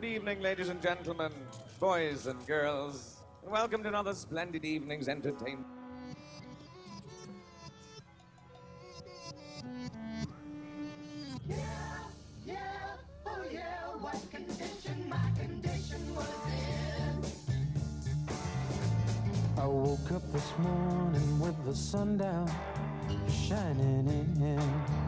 good evening, ladies and gentlemen, boys and girls. and Welcome to another splendid evening's entertainment. Yeah, yeah, oh yeah, what condition my condition was in. I woke up this morning with the sun down, shining in.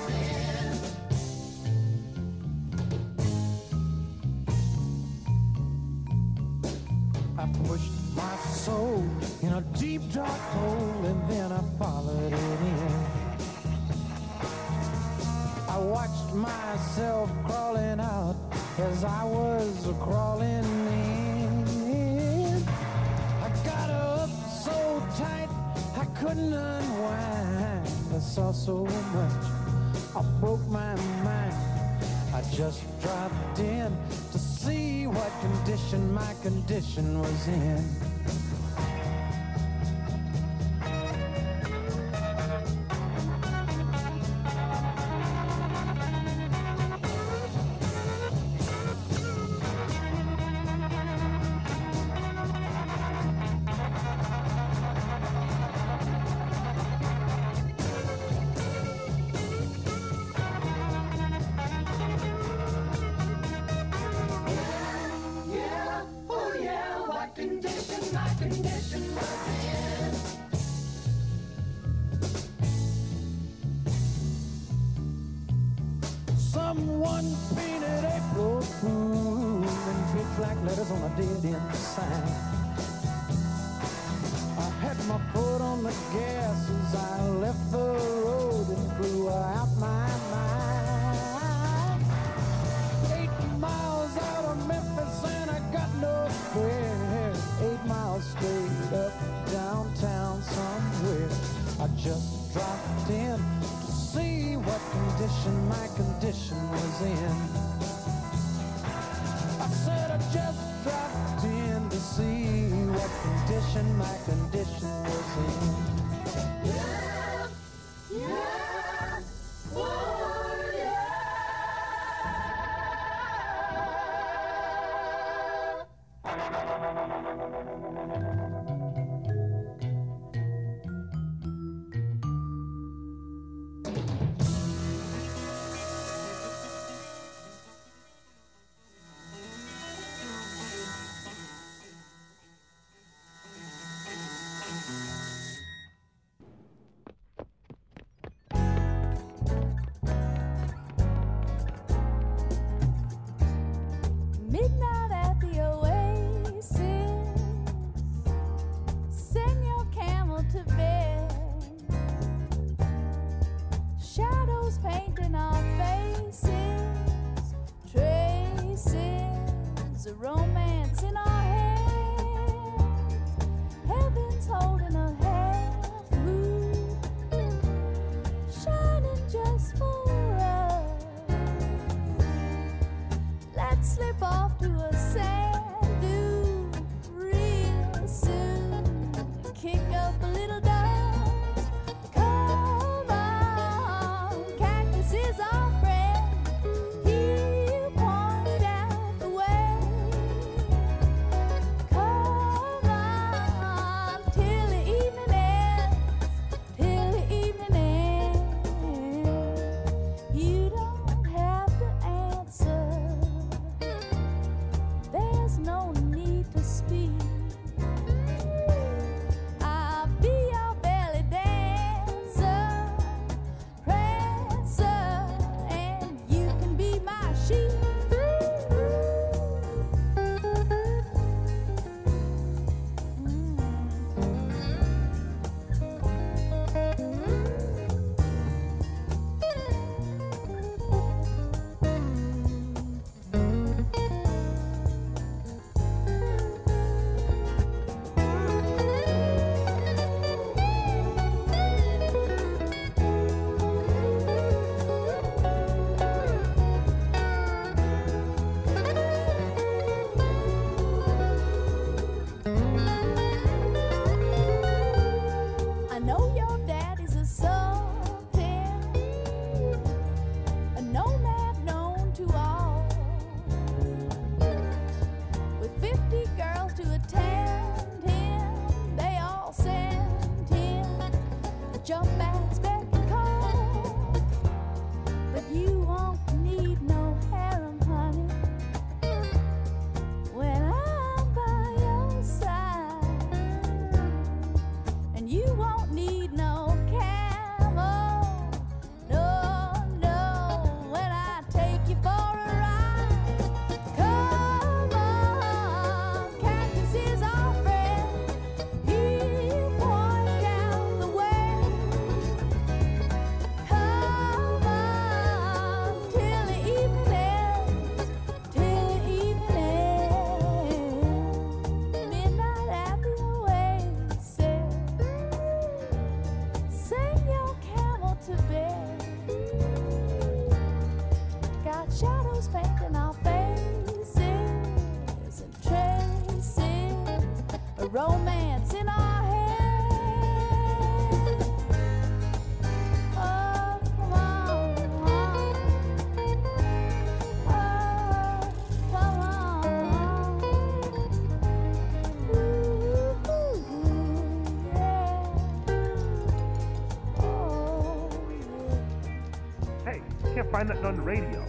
pushed my soul in a deep dark hole and then I followed it in. I watched myself crawling out as I was crawling in. I got up so tight I couldn't unwind. I saw so much, I broke my mind. I just dropped in to see what condition my condition was in. I had my foot on the gas as I left the road and blew out my mind. Eight miles out of Memphis and I got no spare. Eight miles straight up downtown somewhere. I just dropped in to see what condition my condition was in. Just dropped in to see what condition my condition was in. On the radio.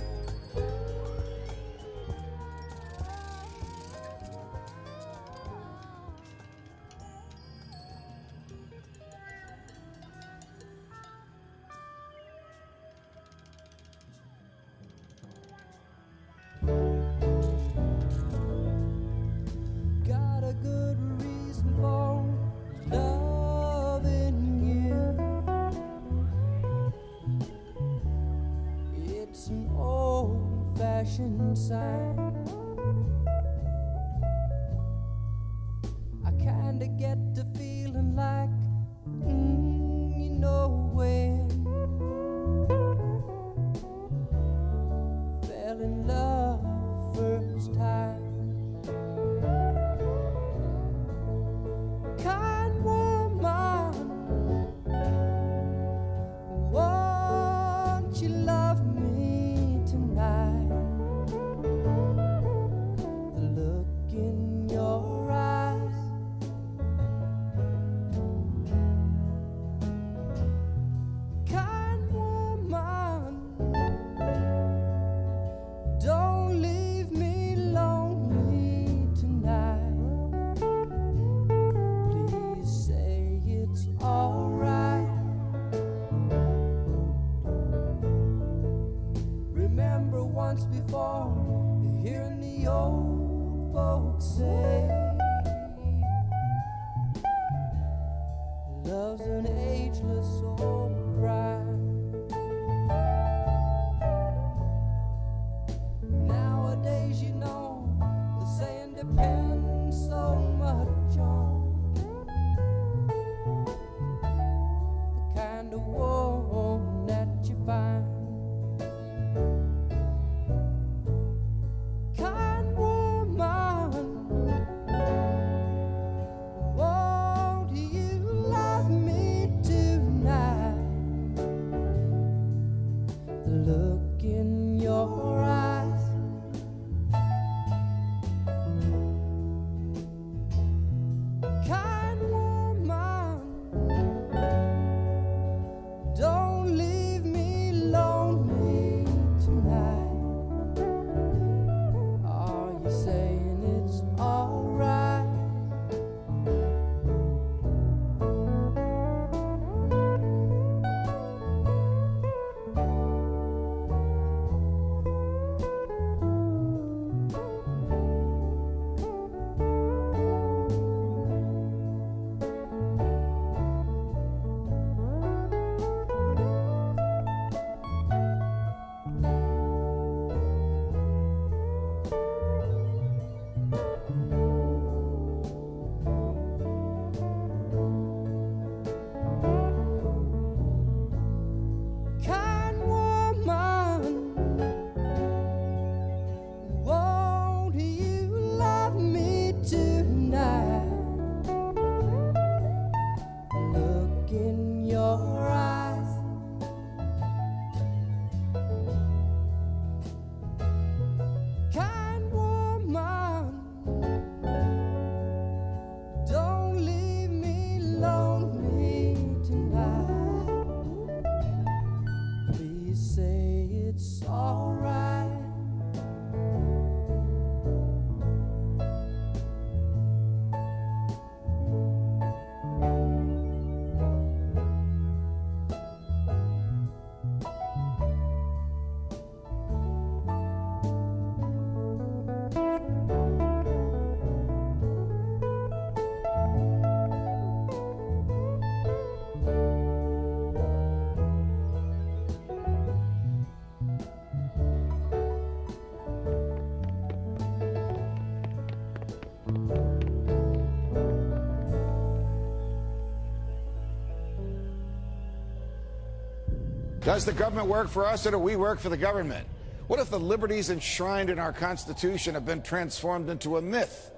Does the government work for us or do we work for the government? What if the liberties enshrined in our Constitution have been transformed into a myth?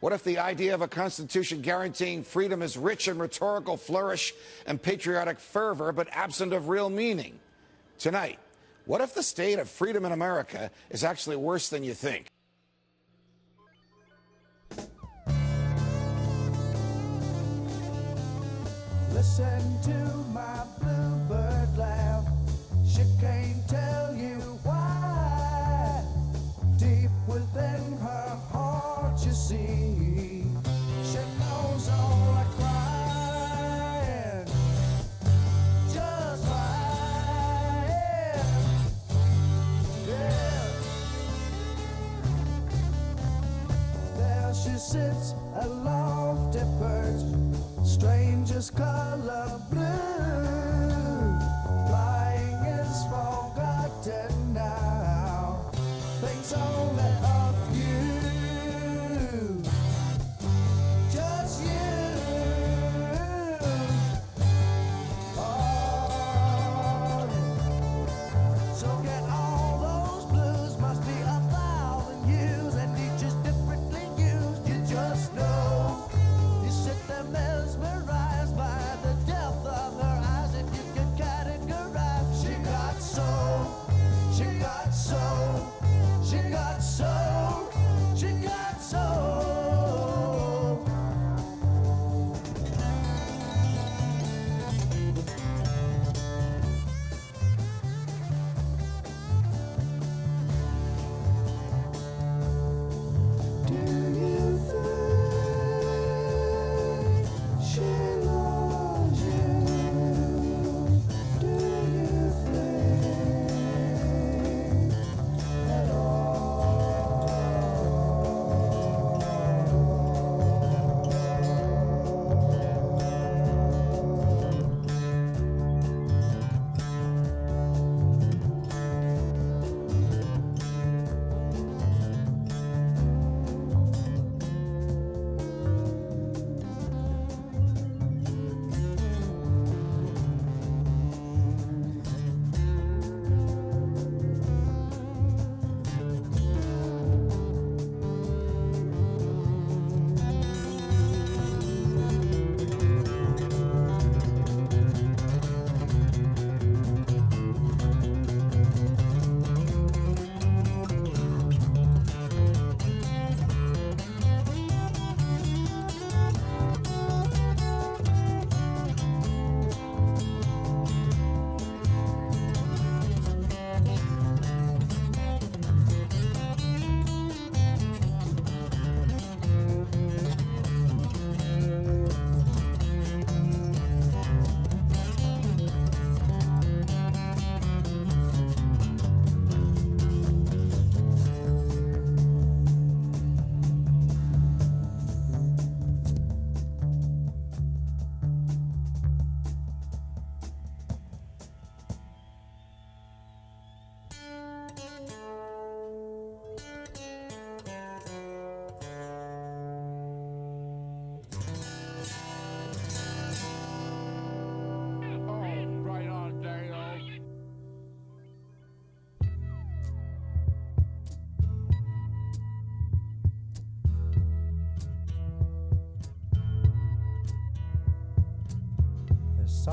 What if the idea of a constitution guaranteeing freedom is rich in rhetorical flourish and patriotic fervor, but absent of real meaning? Tonight, what if the state of freedom in America is actually worse than you think? Listen to my bluebird laugh. She can't tell you why. Deep within her heart, you see, she knows all the crying. Just crying. Yeah. There she sits, a lofty perch, strangest color blue.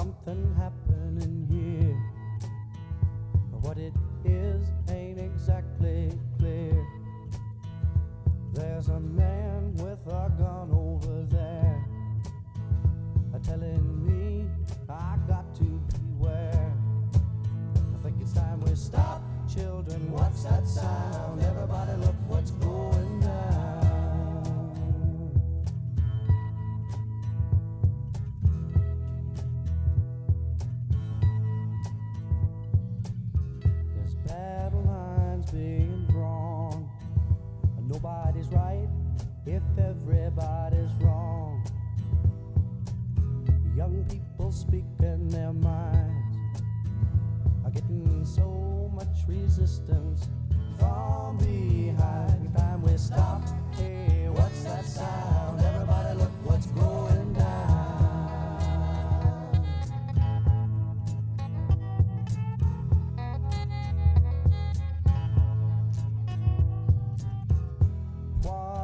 Something happening here.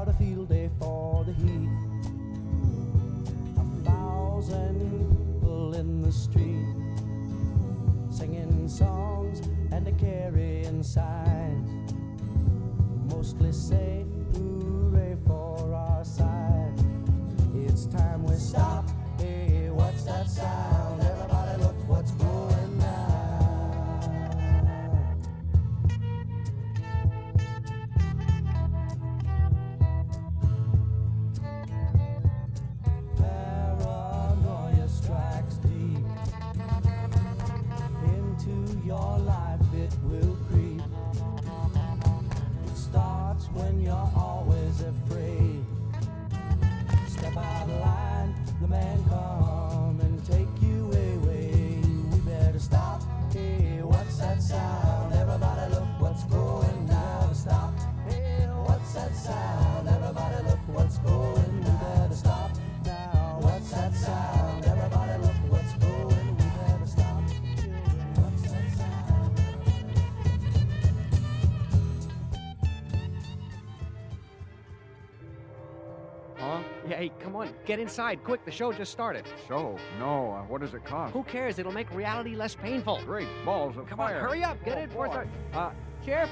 out a field day for the heat. A thousand people in the street singing songs and a carrying signs. Mostly say Get inside, quick, the show just started. Show? No, uh, what does it cost? Who cares? It'll make reality less painful. Great balls of Come fire. on, hurry up, get oh, it. for Forth, uh, Sheriff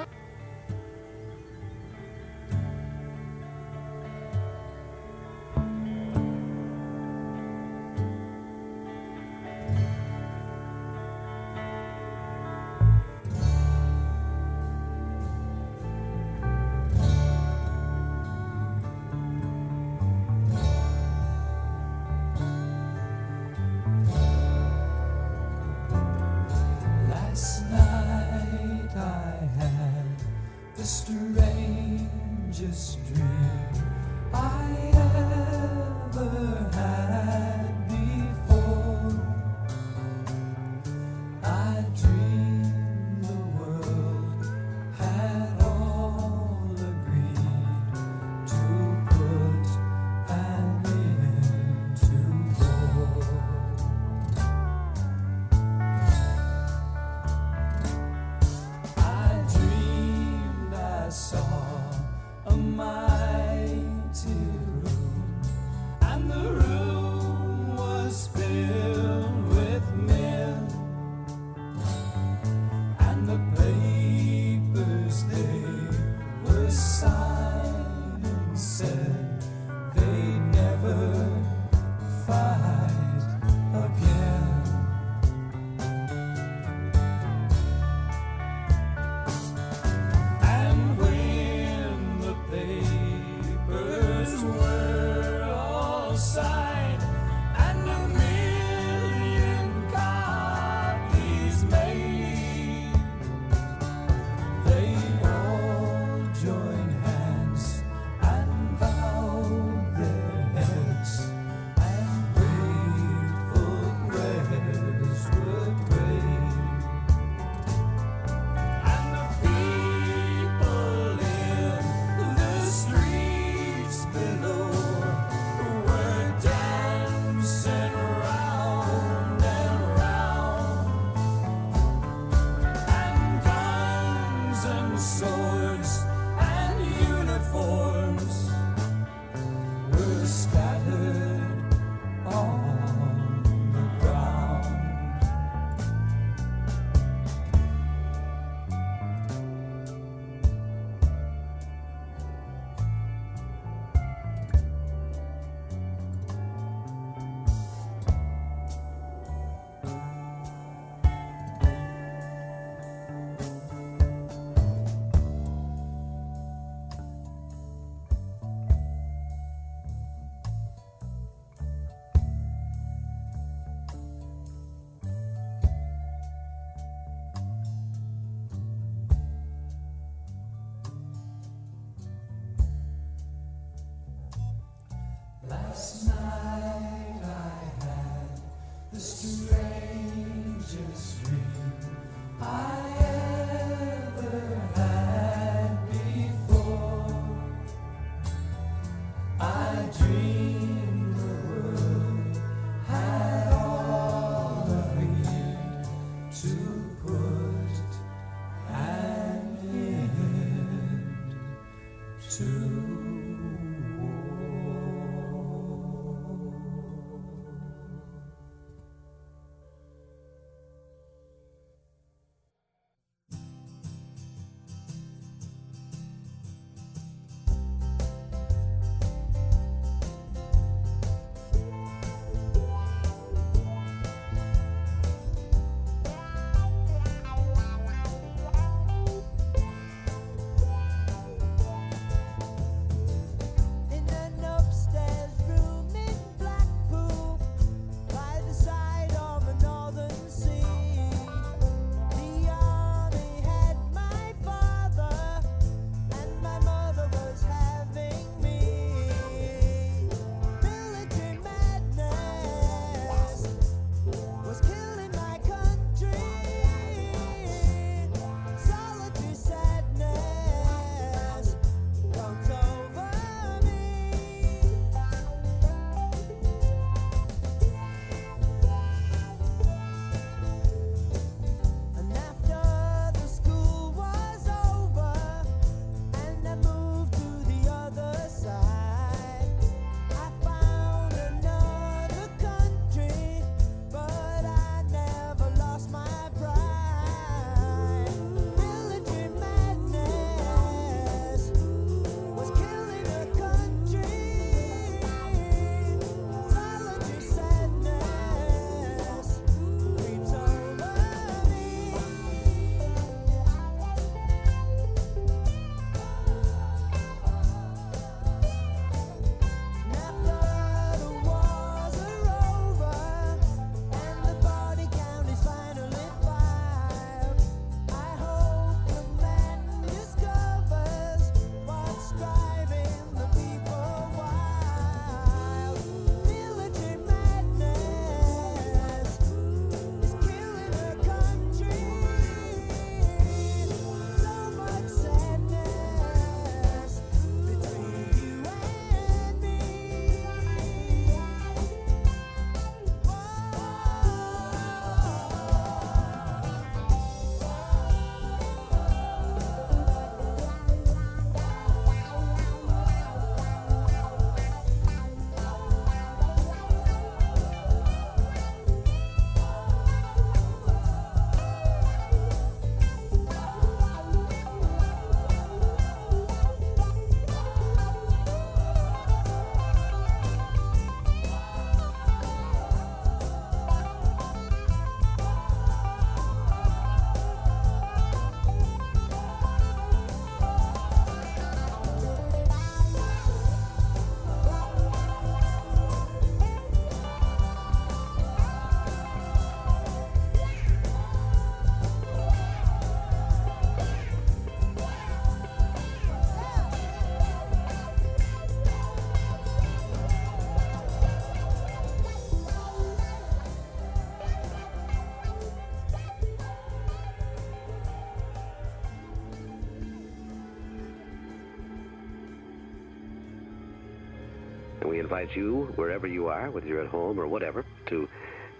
invite you, wherever you are, whether you're at home or whatever, to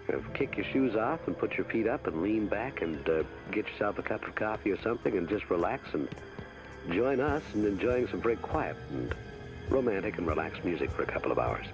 uh, kick your shoes off and put your feet up and lean back and uh, get yourself a cup of coffee or something and just relax and join us in enjoying some very quiet and romantic and relaxed music for a couple of hours.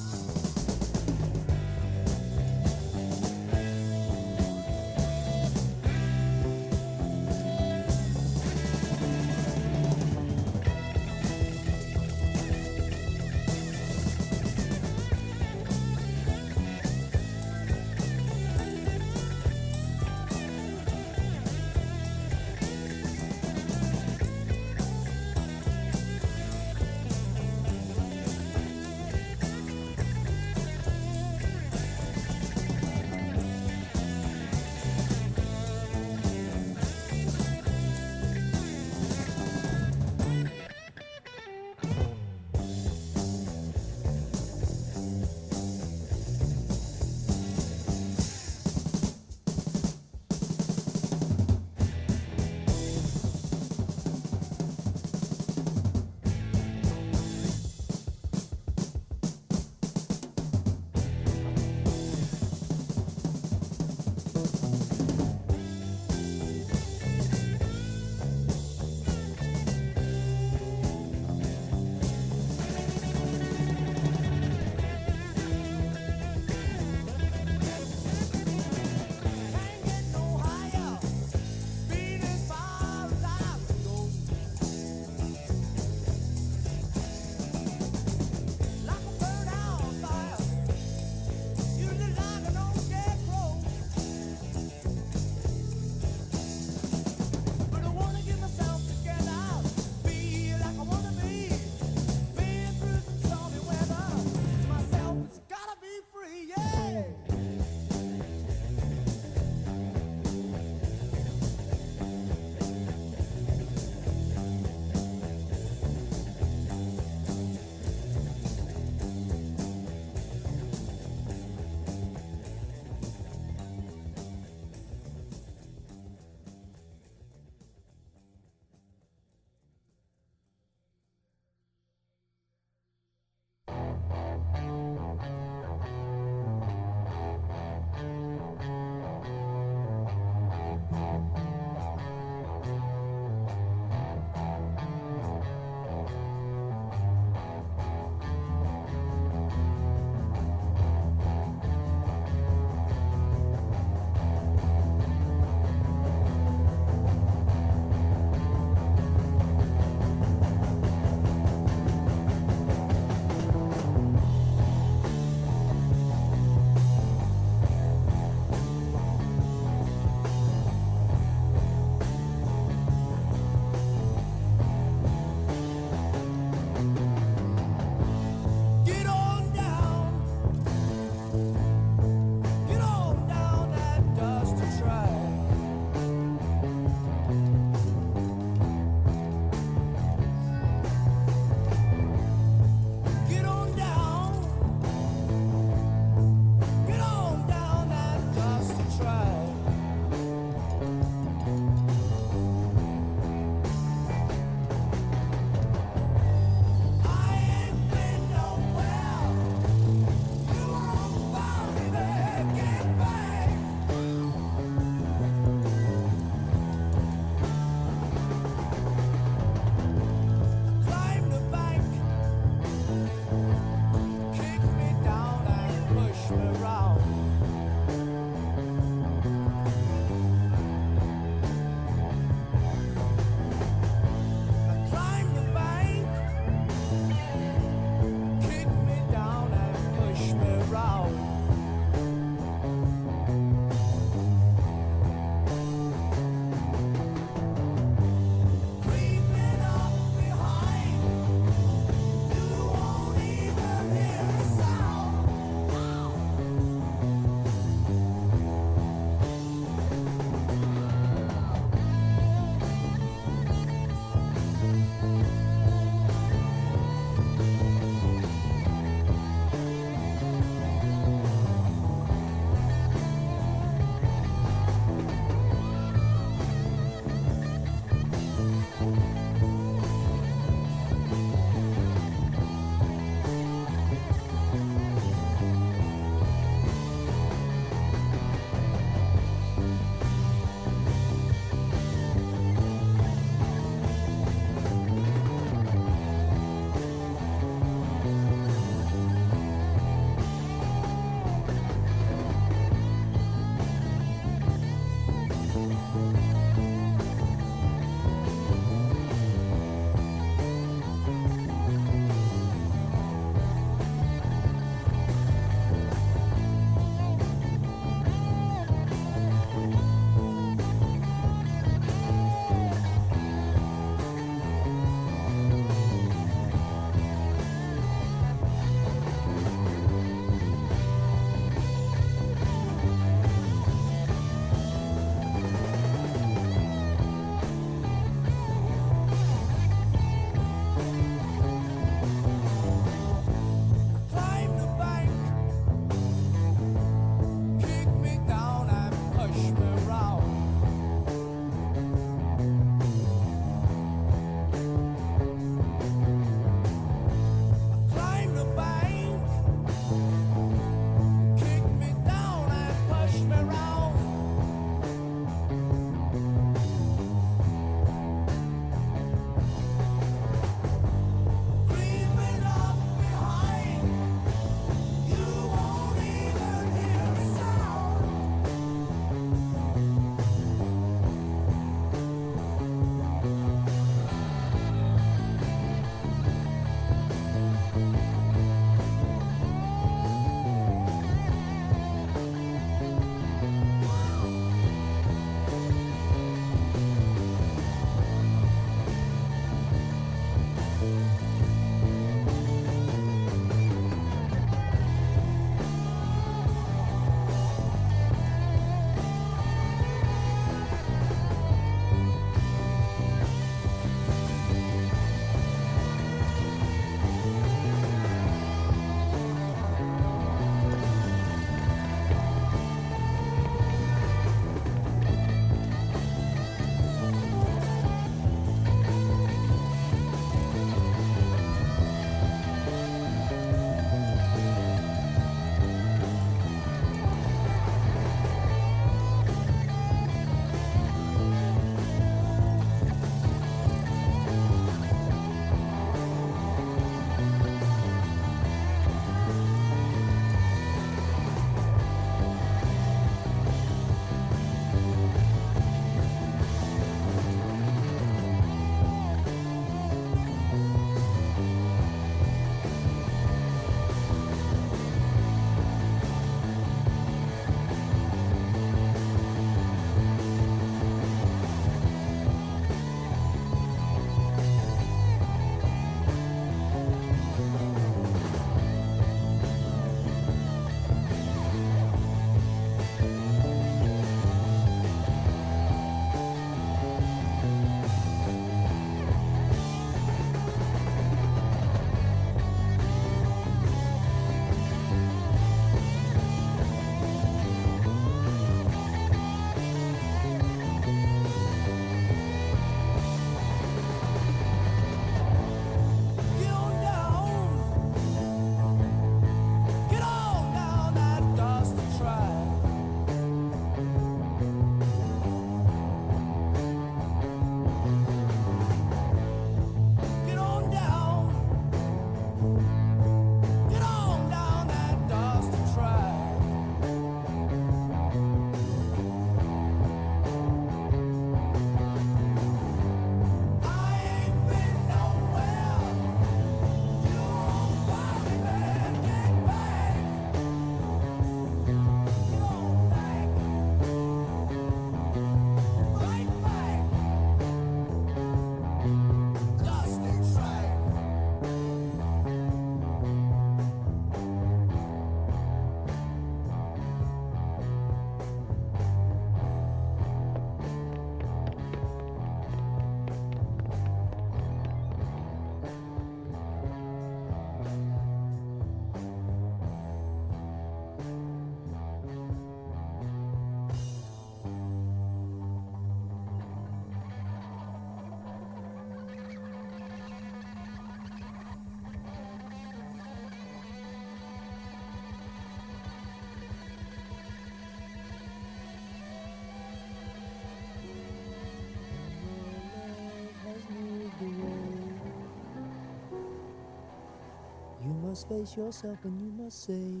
Must face yourself and you must say,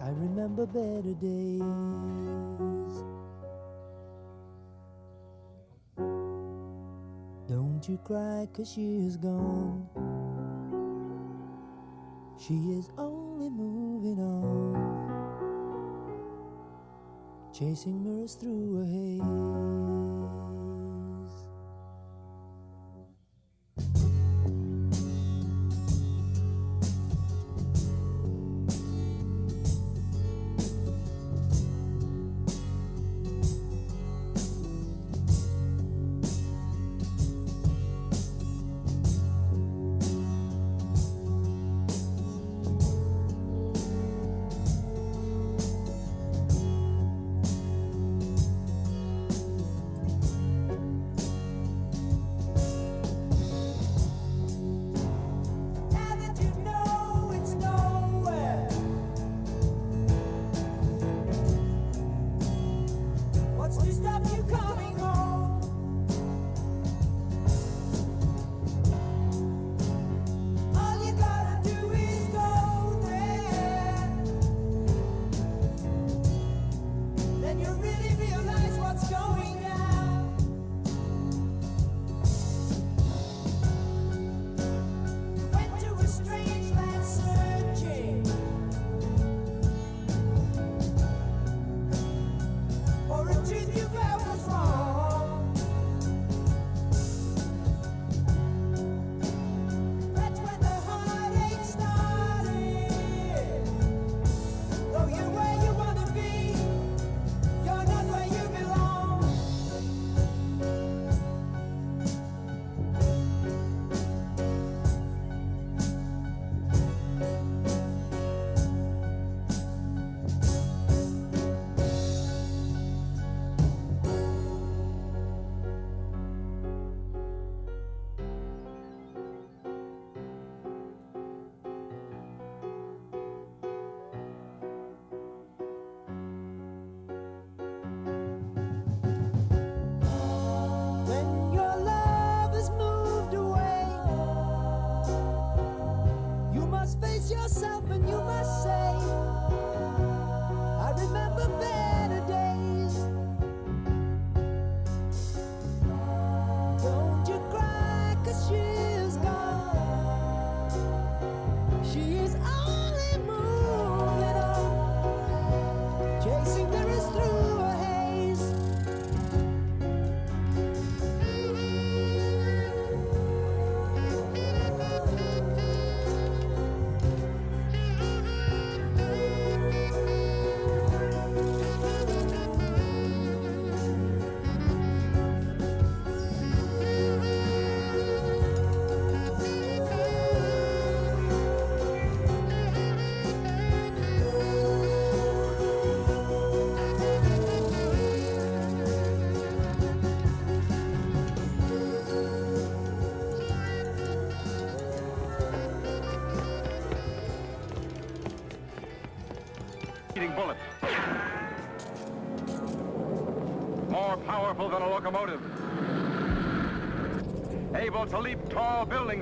I remember better days. Don't you cry, cause she is gone. She is only moving on, chasing mirrors through a haze.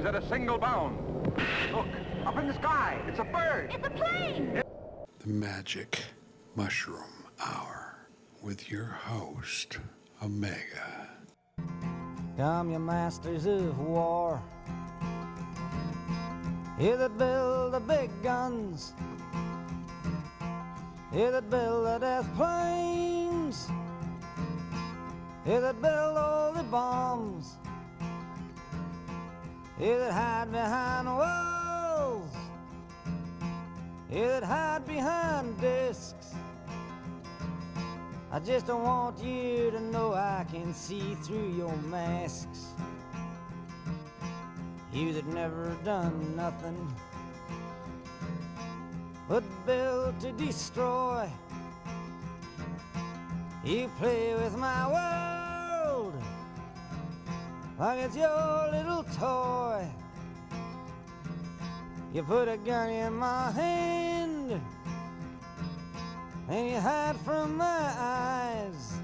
At a single bound. Look, up in the sky. It's a bird. It's a plane. The Magic Mushroom Hour with your host, Omega. Come, you masters of war. You that build the big guns. You that build the death planes. You that build all the bombs. You that hide behind walls. You that hide behind discs. I just don't want you to know I can see through your masks. You that never done nothing but build to destroy. You play with my world like it's your little toy. You put a gun in my hand and you hide from my eyes.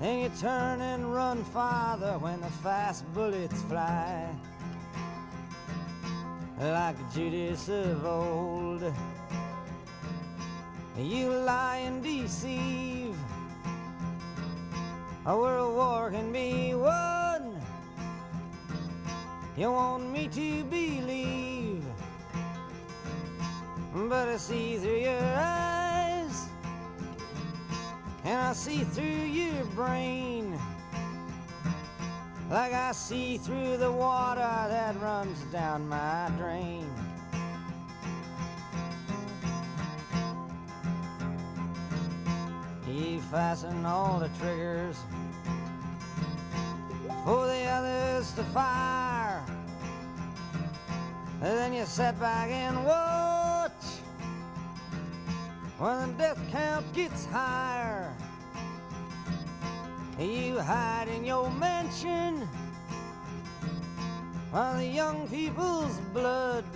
And you turn and run farther when the fast bullets fly. like Judas of old. You lie and deceive. A world war can be won. You want me to believe, but I see through your eyes, and I see through your brain, like I see through the water that runs down my drain. You fasten all the triggers for the others to fire. And then you sit back and watch when the death count gets higher. You hide in your mansion while the young people's blood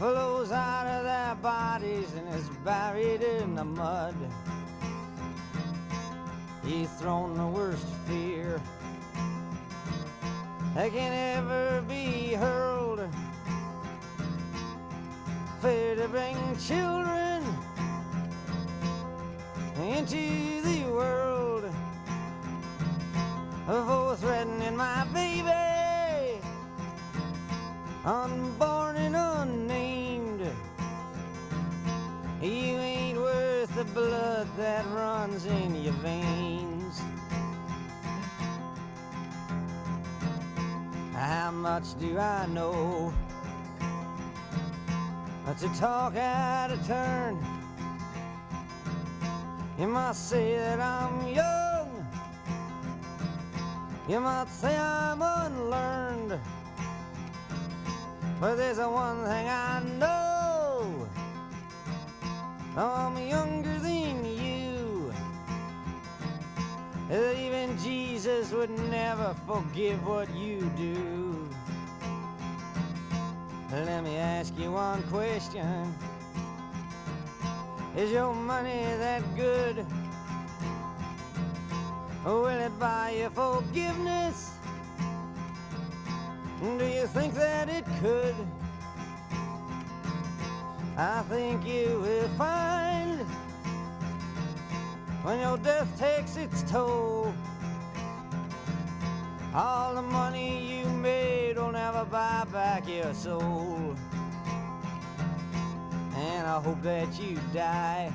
flows out of their bodies and is buried in the mud. You've thrown the worst fear that can ever be hurled. Fear to bring children into the world for threatening my baby, unborn and unnamed. You ain't worth the blood that runs in your veins. How much do I know? But to talk out of turn. You might say that I'm young. You might say I'm unlearned. But there's a one thing I know. I'm younger than you. Even Jesus would never forgive what you do. Let me ask you one question. Is your money that good? Will it buy you forgiveness? Do you think that it could? I think you will find when your death takes its toll. All the money you made will never buy back your soul. And I hope that you die.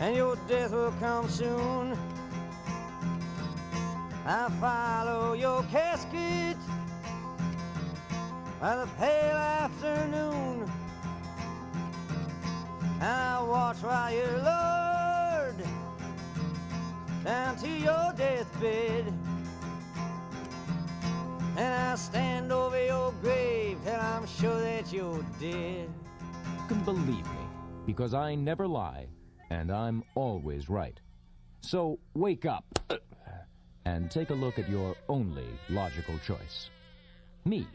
And your death will come soon. I follow your casket by the pale afternoon. And I watch while you're lowered down to your deathbed. And I stand over your grave till I'm sure that you're dead. You can believe me, because I never lie, and I'm always right. So wake up uh, and take a look at your only logical choice me.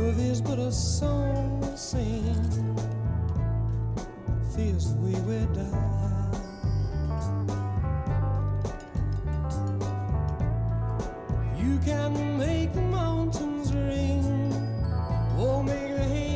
Love is but a song we sing, feels the way we die. You can make the mountains ring, or make the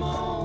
梦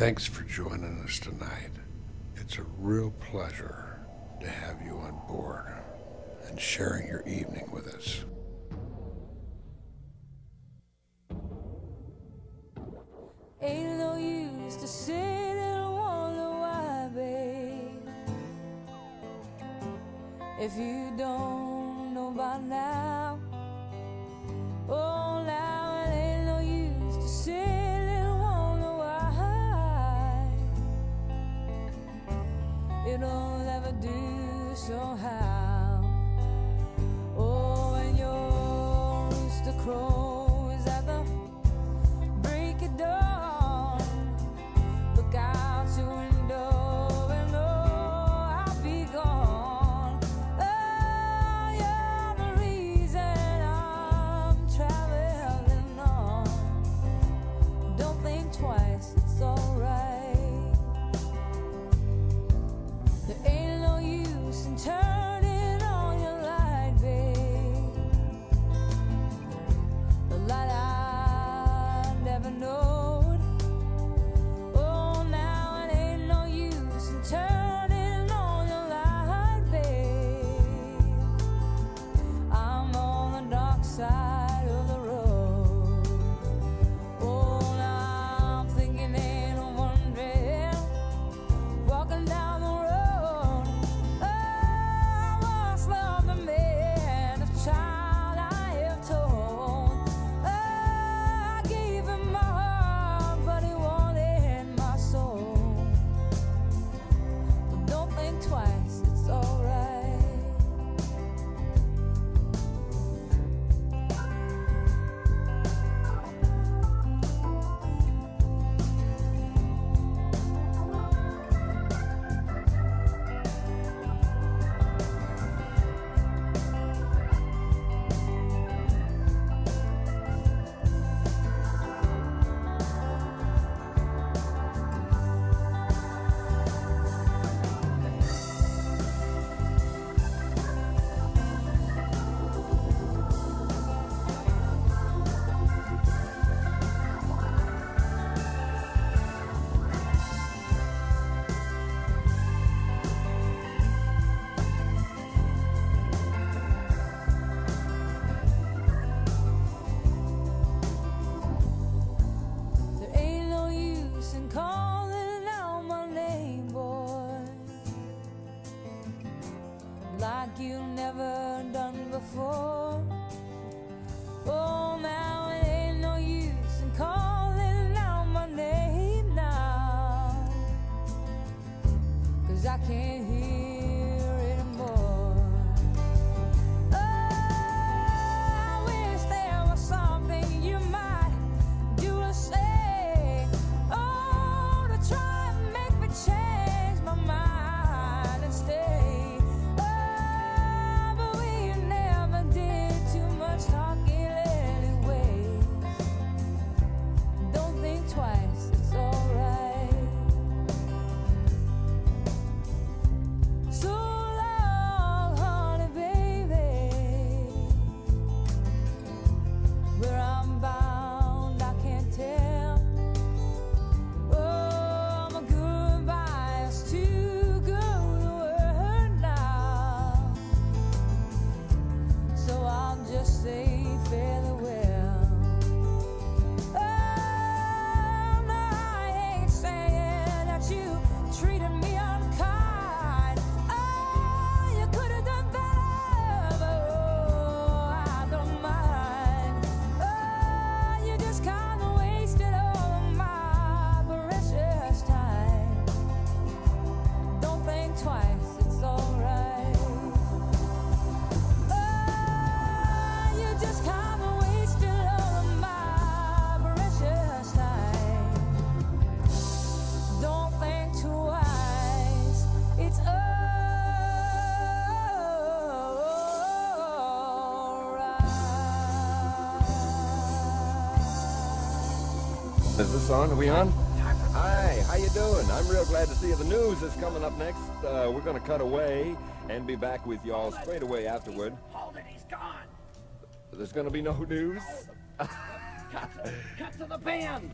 Thanks for joining us tonight. It's a real pleasure to have you on board and sharing your evening with us. Ain't no use to wonder why, babe. If you don't know by now, oh, now it ain't no use to. it'll ever do so how. Oh, and your rooster crows at the break of dawn. Look out, you on. Are we on? Hi, how you doing? I'm real glad to see you. The news is coming up next. Uh, we're going to cut away and be back with y'all straight away afterward. Hold it, he's gone. There's going to be no news. cut, to, cut to the band.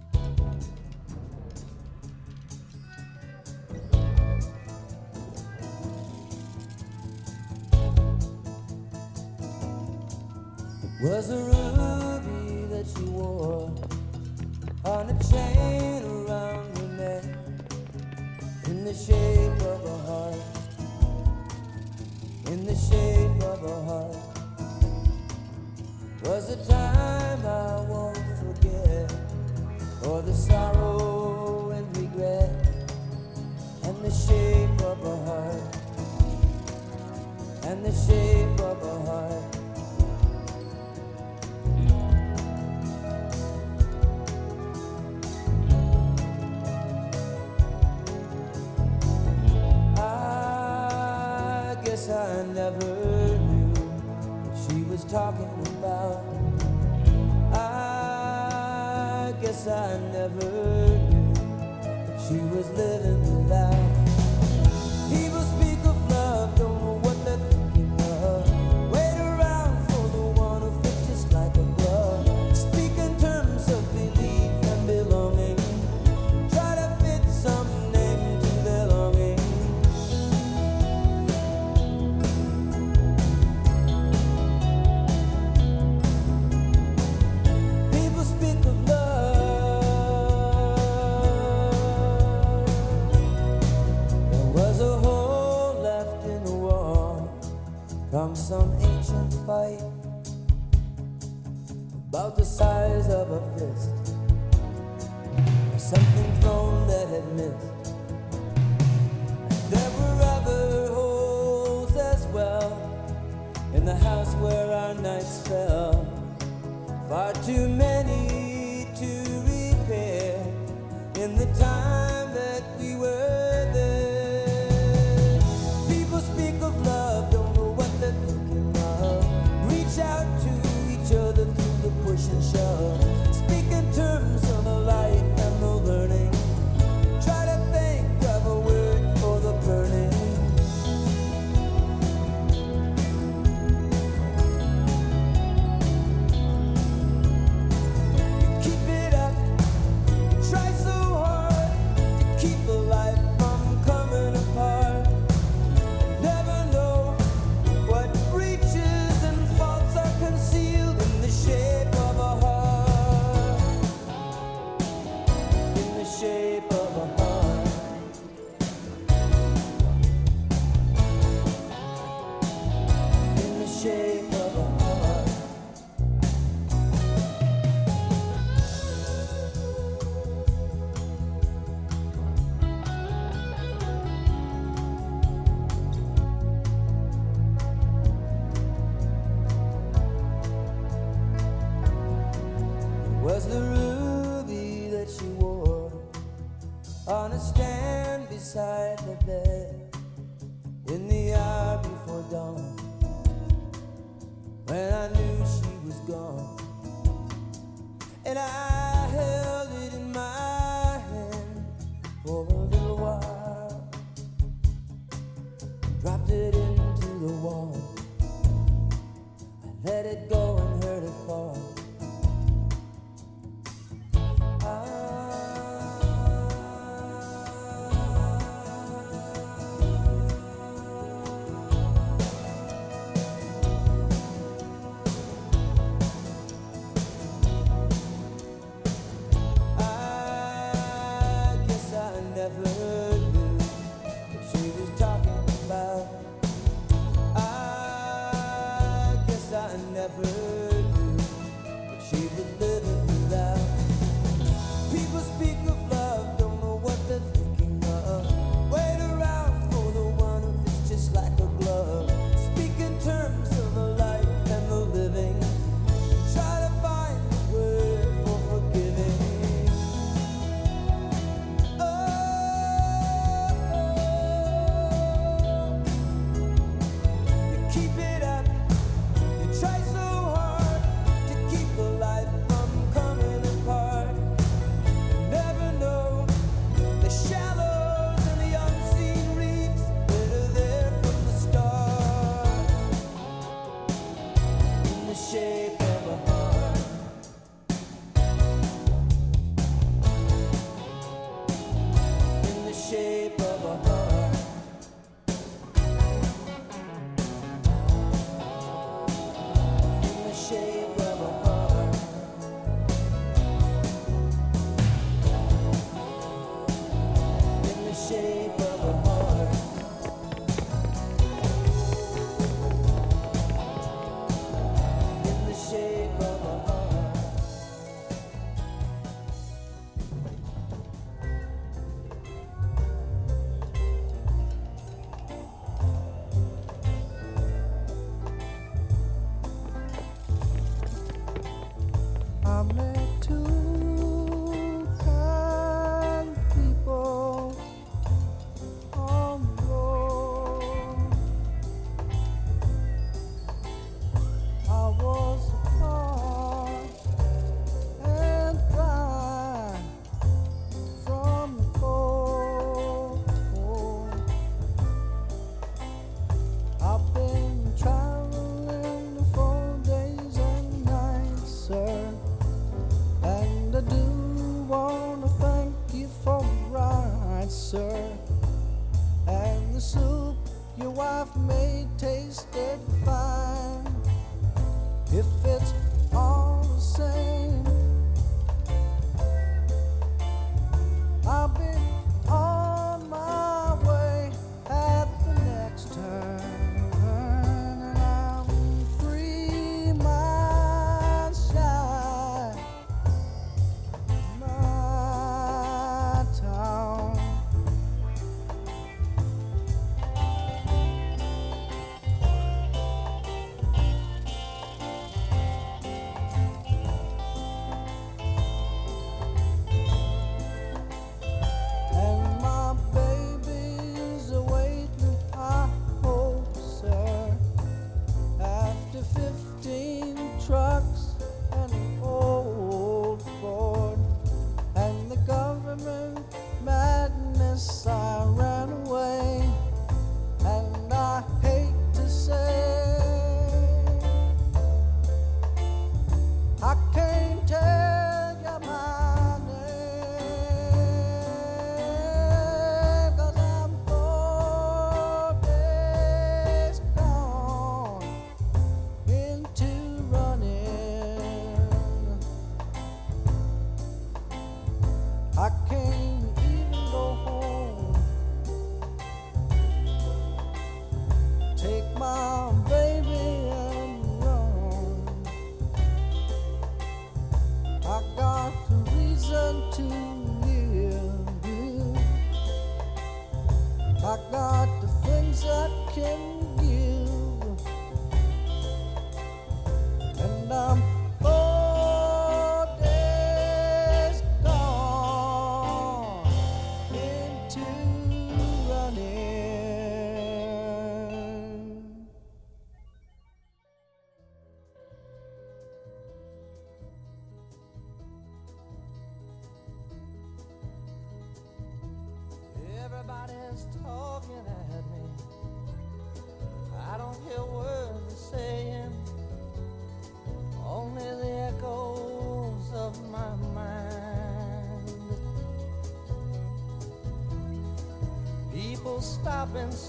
People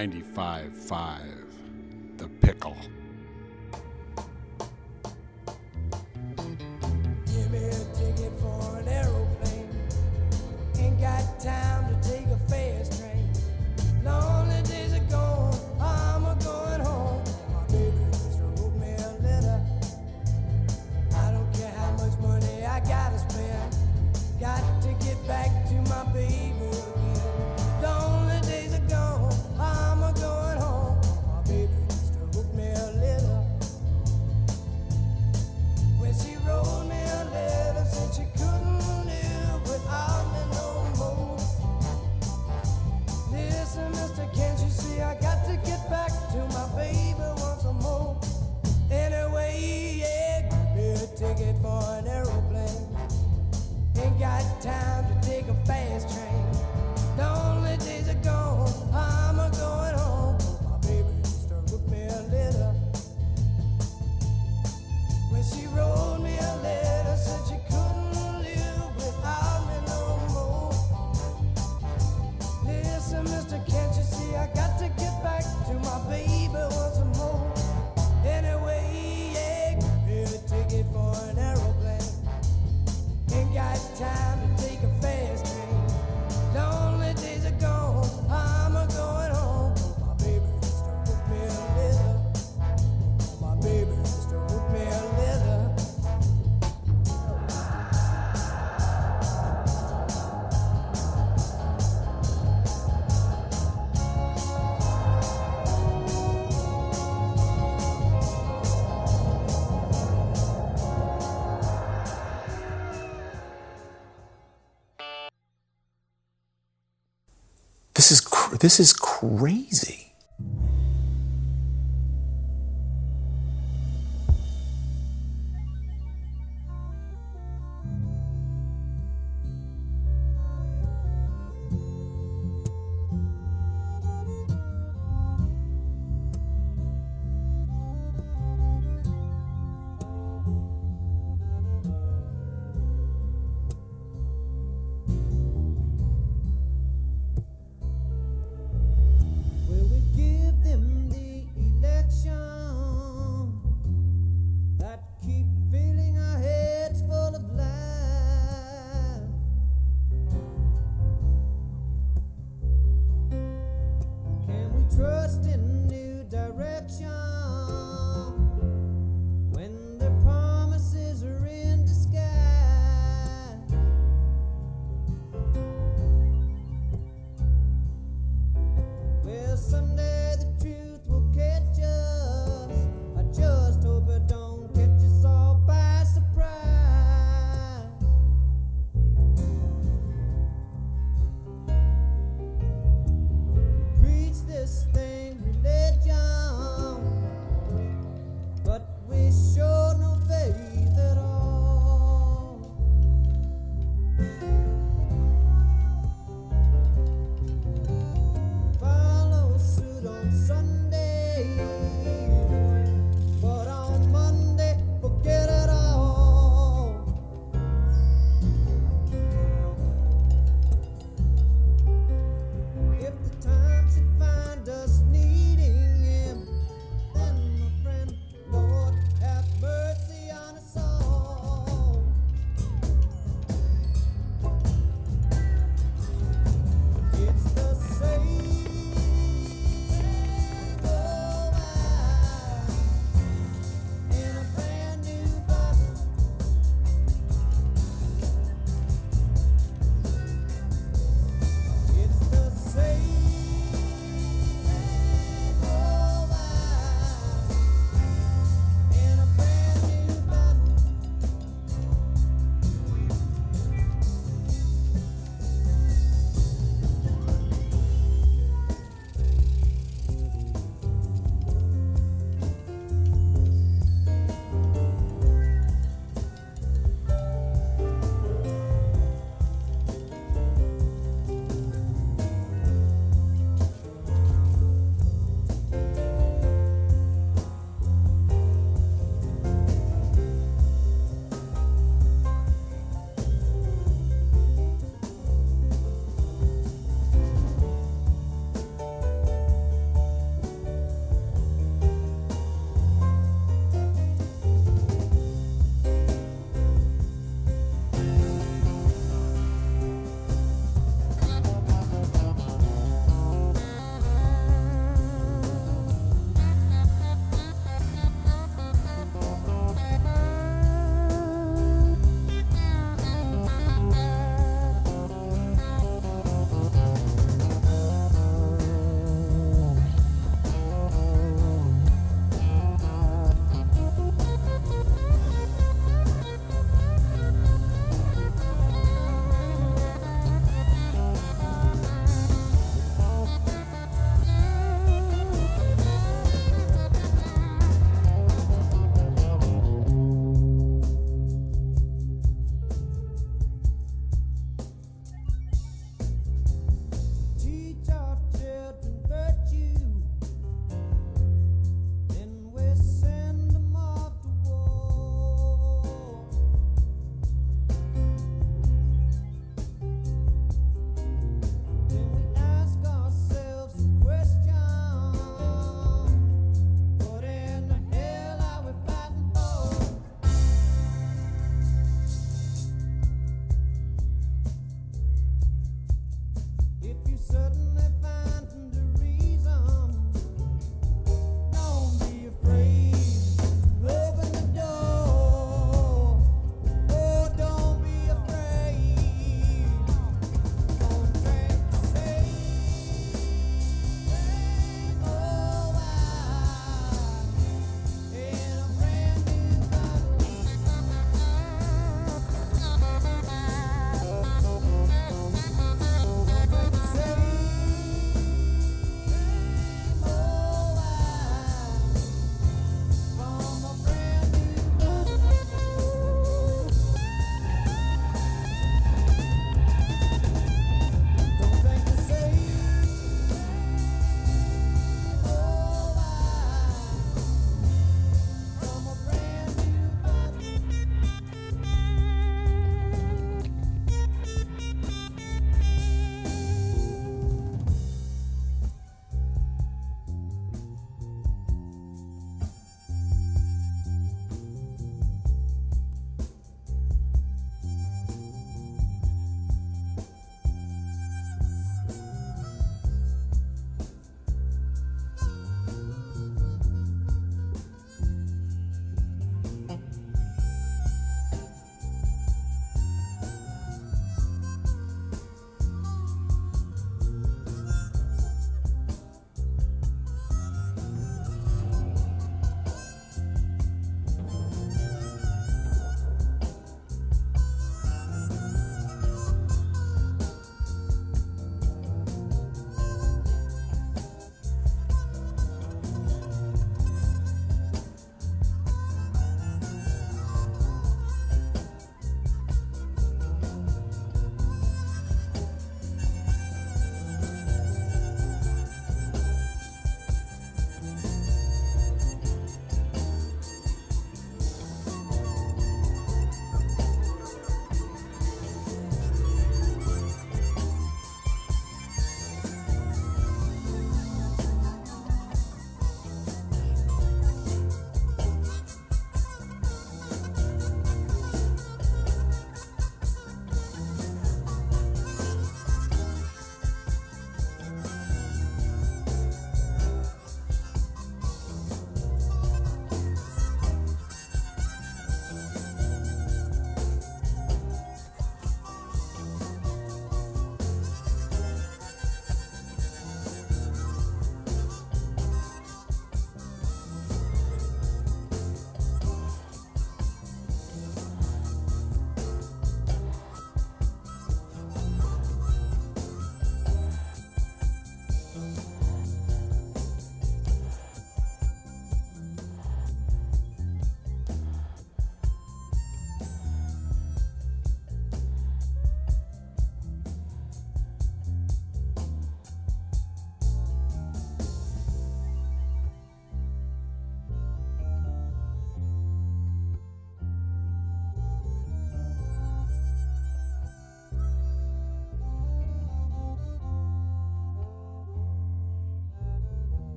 95.5 The Pickle. This is crazy.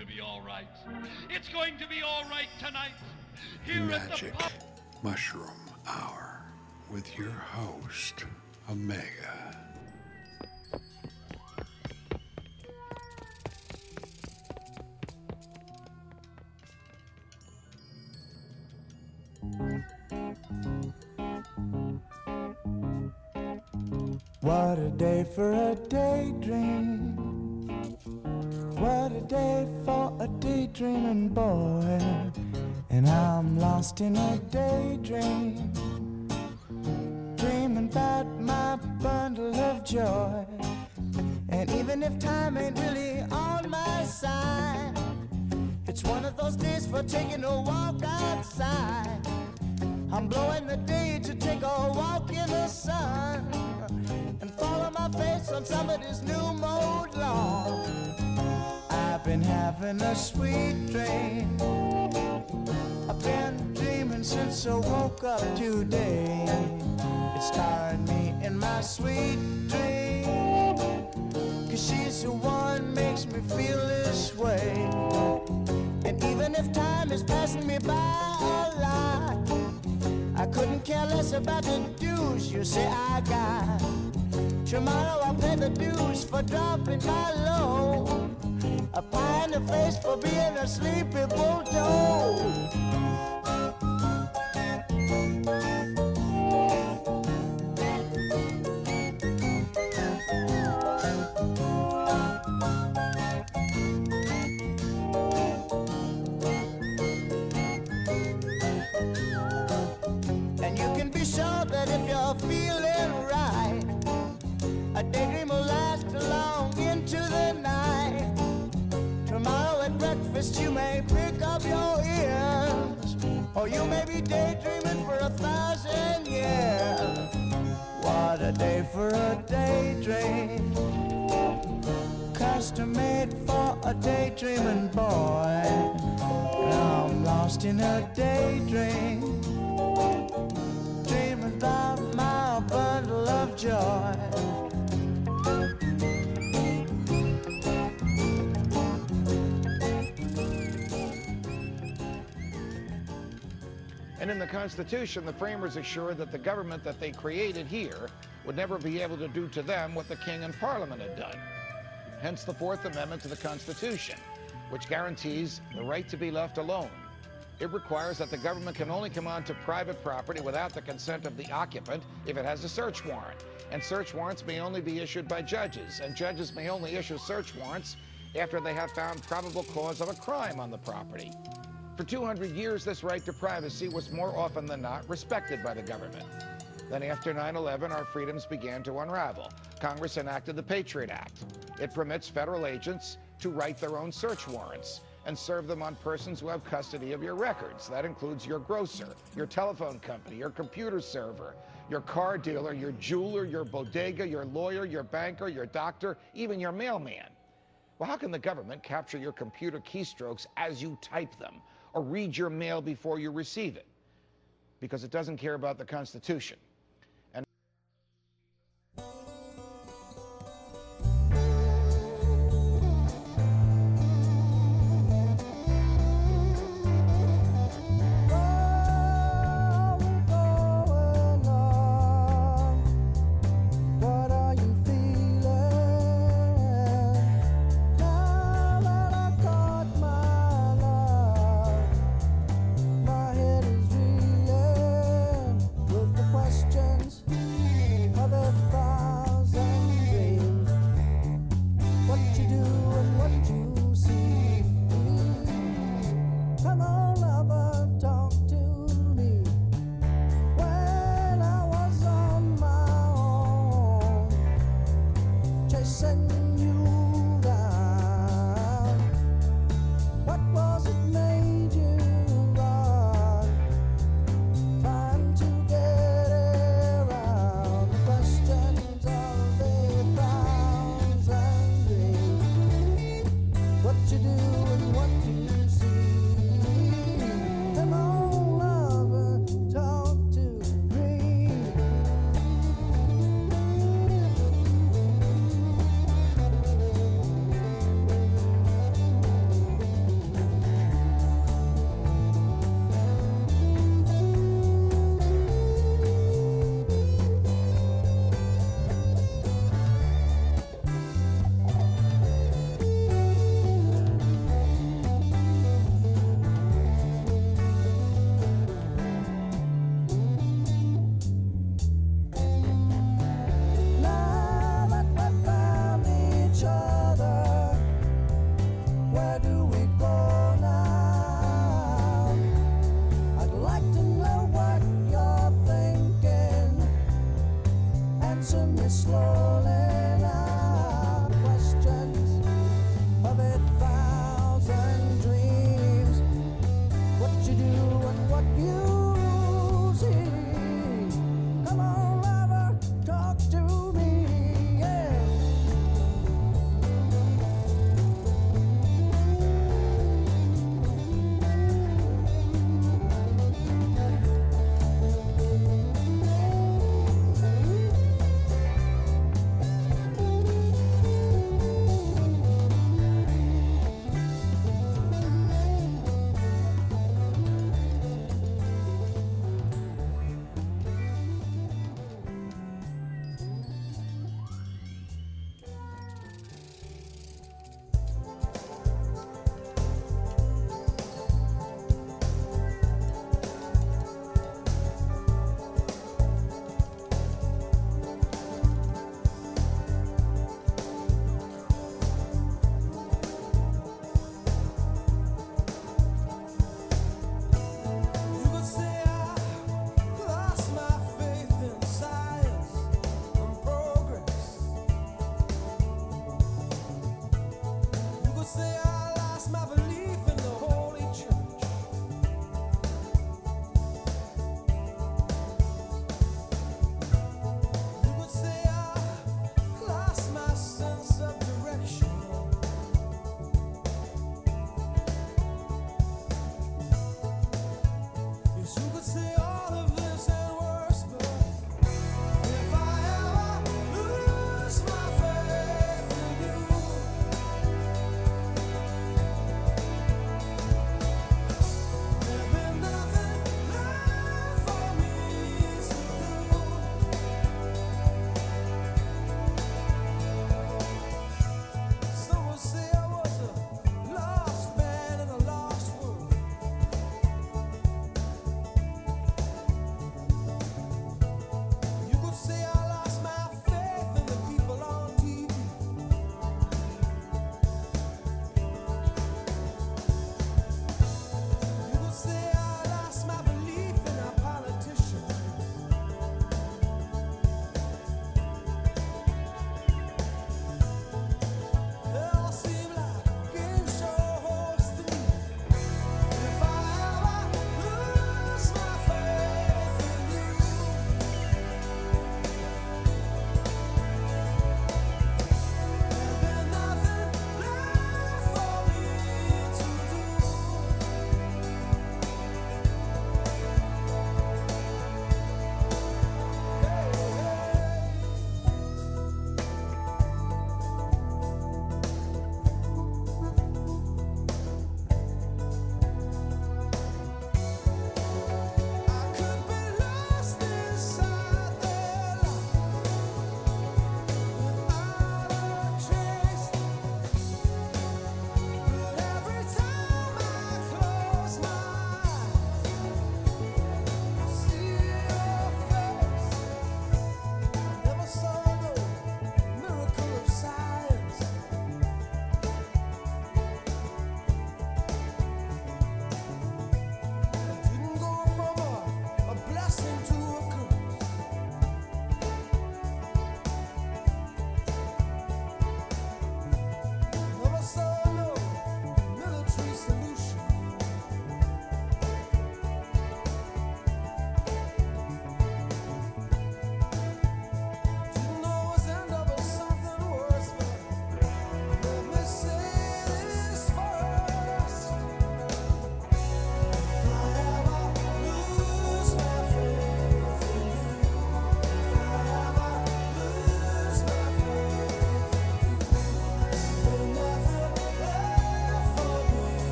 To be all right. It's going to be all right tonight. Here at the Magic. Mushroom Hour with your host, Omega. What a day for a daydream. Daydreaming boy. And I'm lost in a daydream. I woke up today. It's starring me in my sweet dream. Cause she's the one makes me feel this way. And even if time is passing me by a lot, I couldn't care less about the dues you say I got. Tomorrow I'll pay the dues for dropping my load. In a daydream dreaming about my bundle of joy. And in the Constitution, the framers assured that the government that they created here would never be able to do to them what the King and Parliament had done. Hence the Fourth Amendment to the Constitution, which guarantees the right to be left alone. It requires that the government can only come onto private property without the consent of the occupant if it has a search warrant. And search warrants may only be issued by judges, and judges may only issue search warrants after they have found probable cause of a crime on the property. For 200 years, this right to privacy was more often than not respected by the government. Then after 9-11, our freedoms began to unravel. Congress enacted the Patriot Act. It permits federal agents to write their own search warrants and serve them on persons who have custody of your records. That includes your grocer, your telephone company, your computer server, your car dealer, your jeweler, your bodega, your lawyer, your banker, your doctor, even your mailman. Well, how can the government capture your computer keystrokes as you type them or read your mail before you receive it? Because it doesn't care about the Constitution.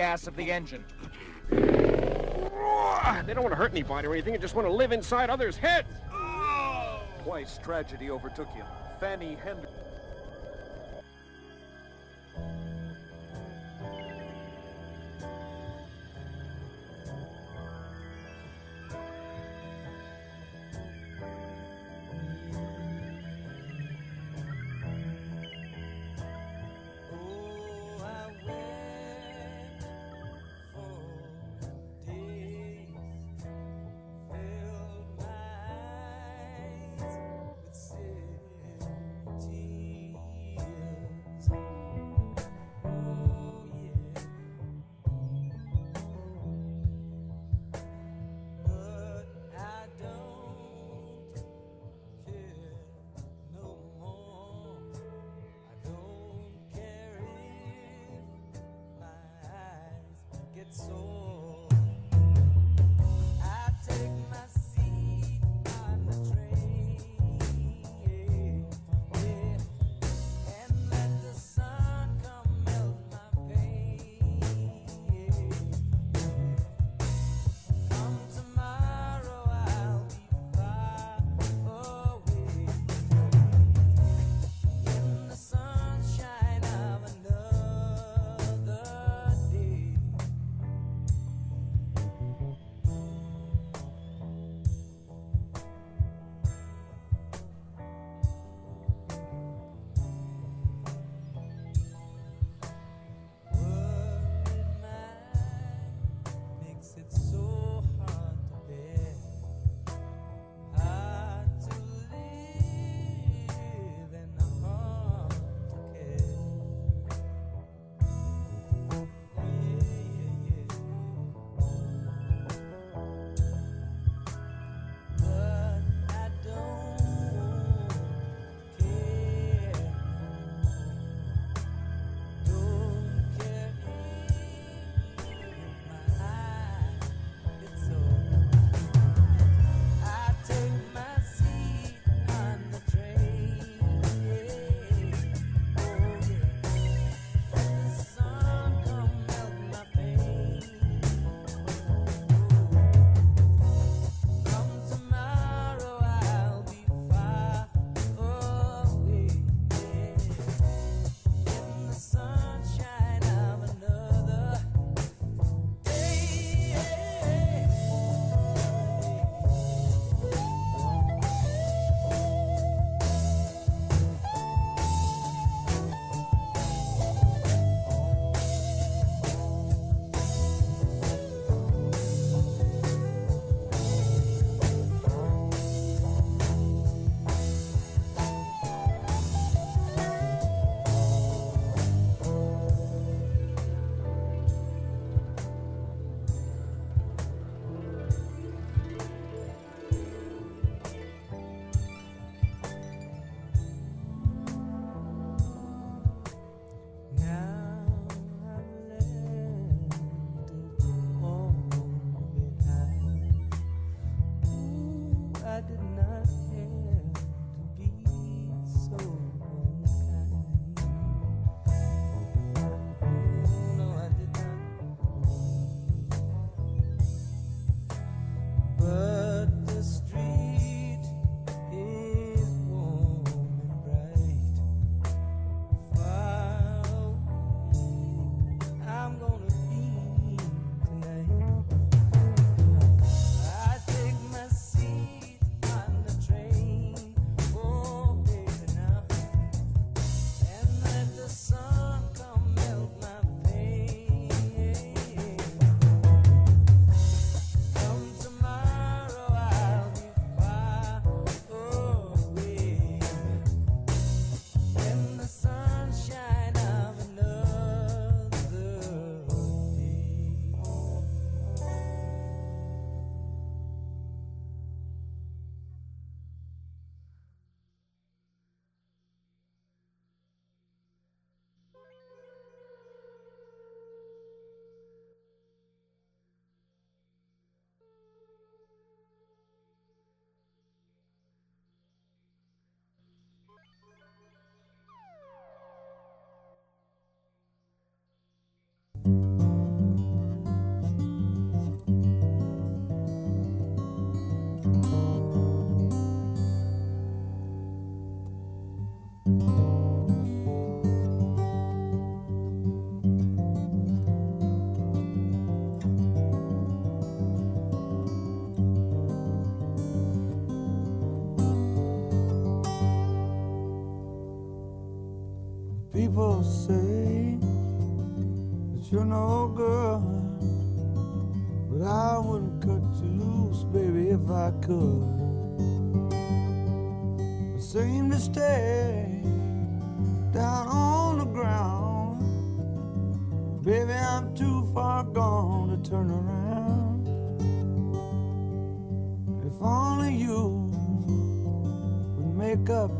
Gas of the engine. They don't want to hurt anybody or anything. They just want to live inside others' heads. Twice tragedy overtook him. Fanny Henderson. People say that you're no good, but I wouldn't cut you loose, baby, if I could. I seem to stay down on the ground, baby, I'm too far gone to turn around. If only you would make up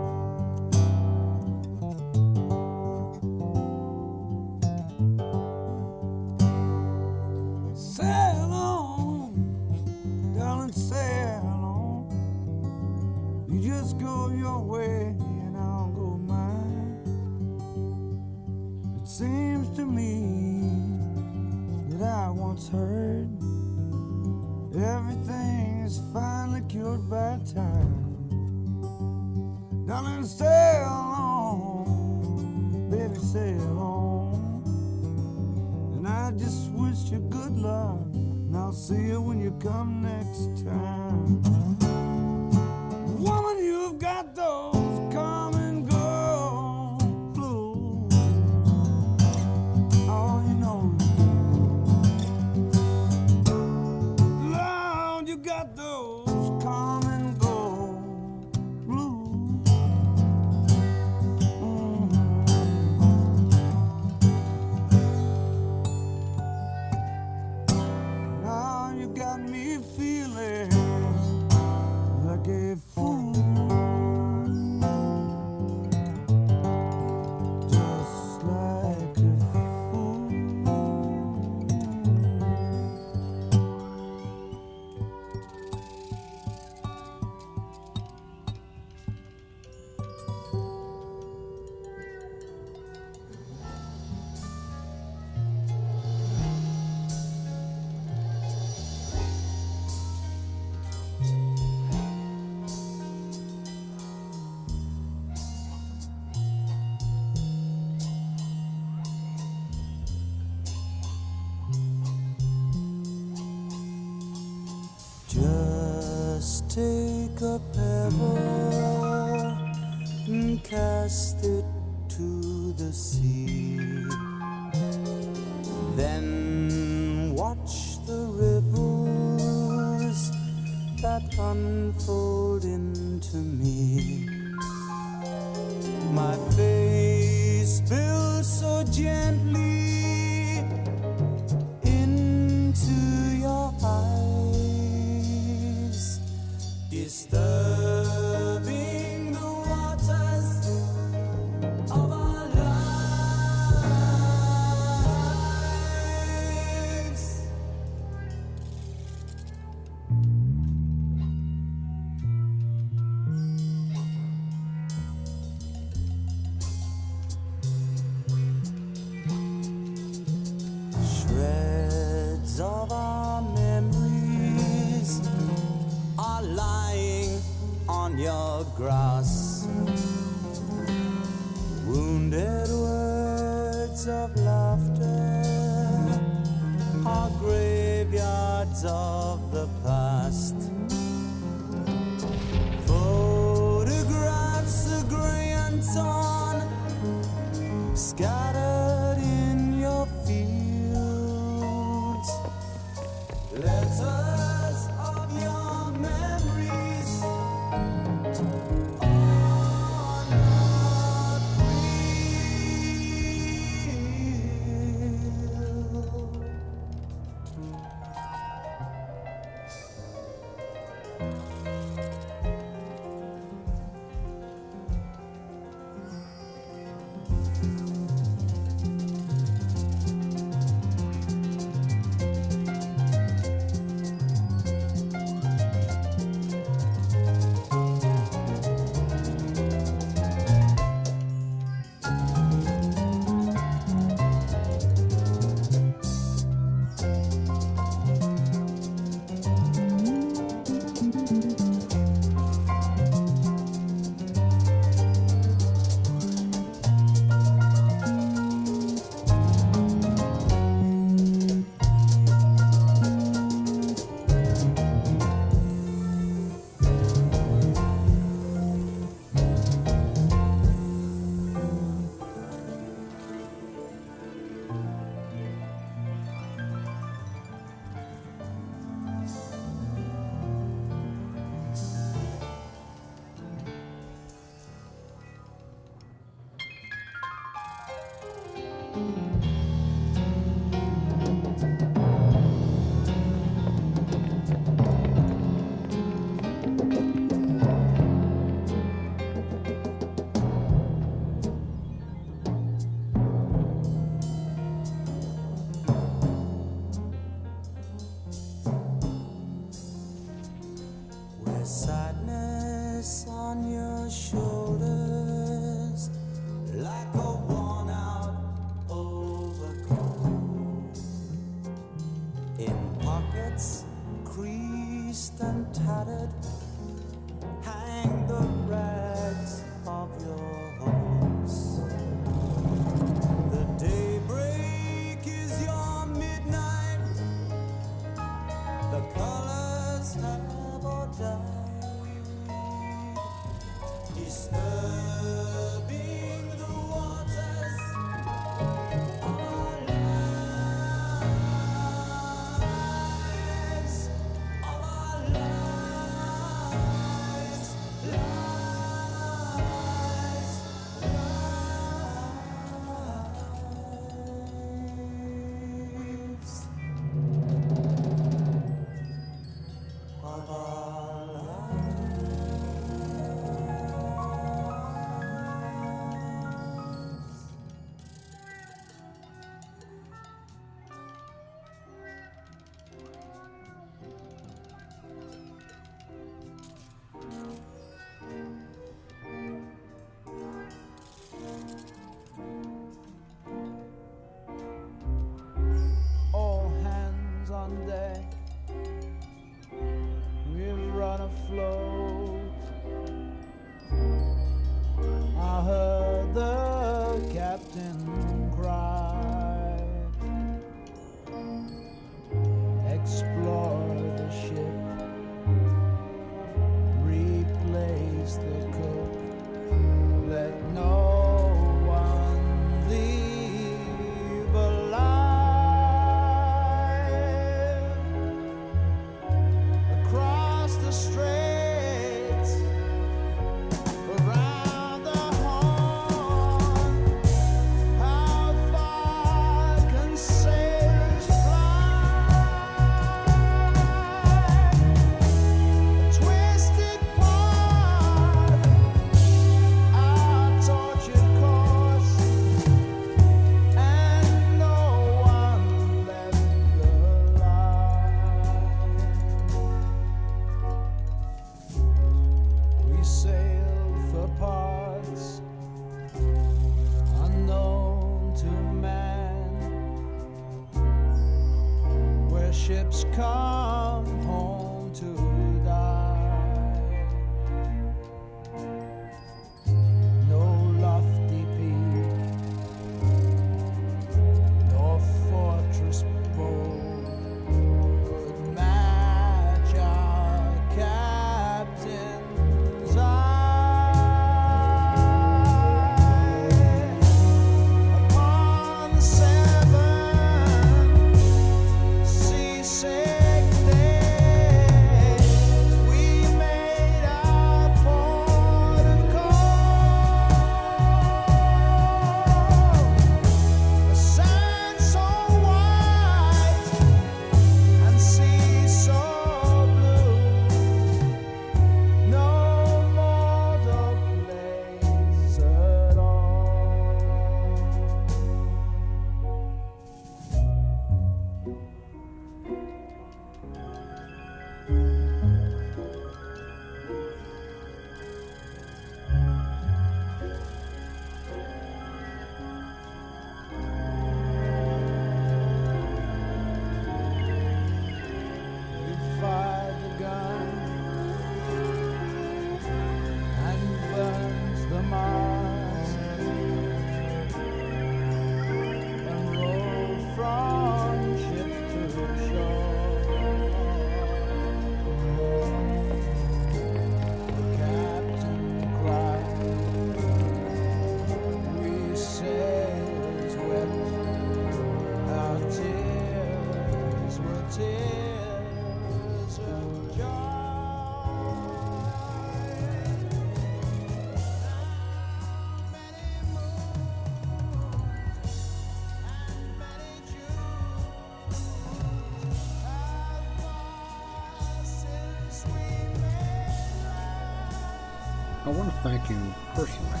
thank you personally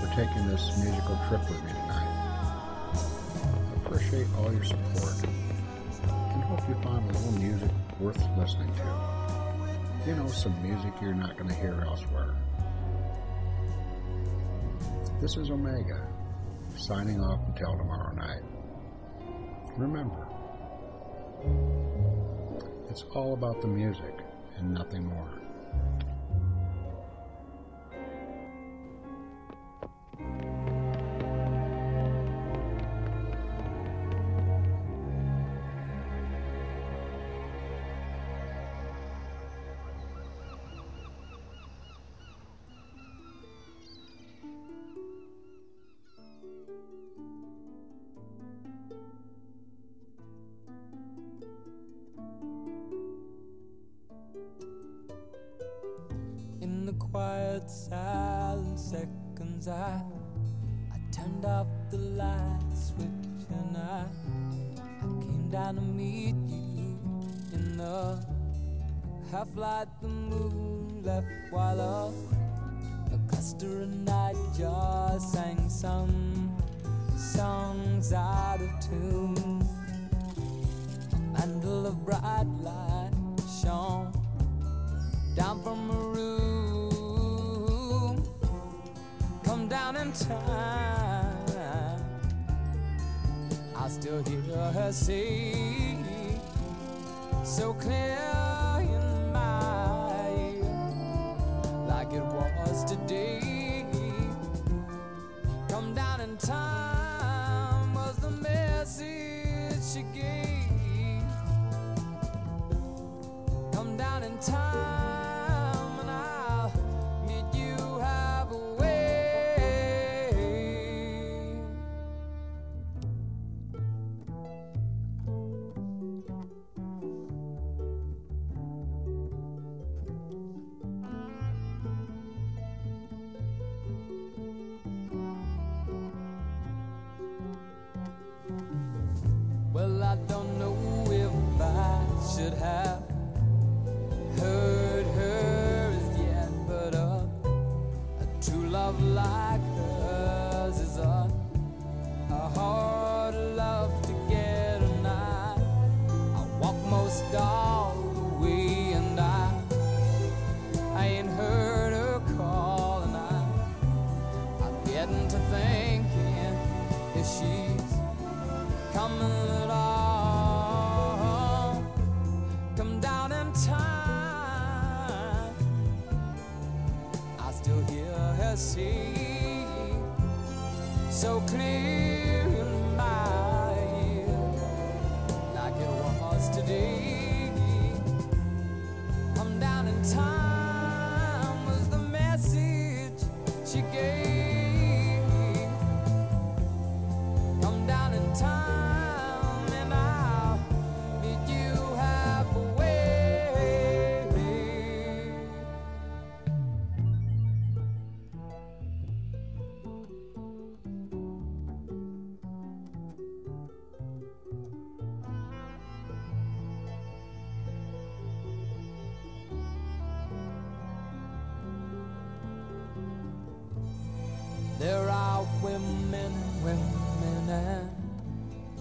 for taking this musical trip with me tonight. I appreciate all your support and hope you find a little music worth listening to. You know, some music you're not going to hear elsewhere. This is Omega, signing off until tomorrow night. Remember, it's all about the music and nothing more. and women, and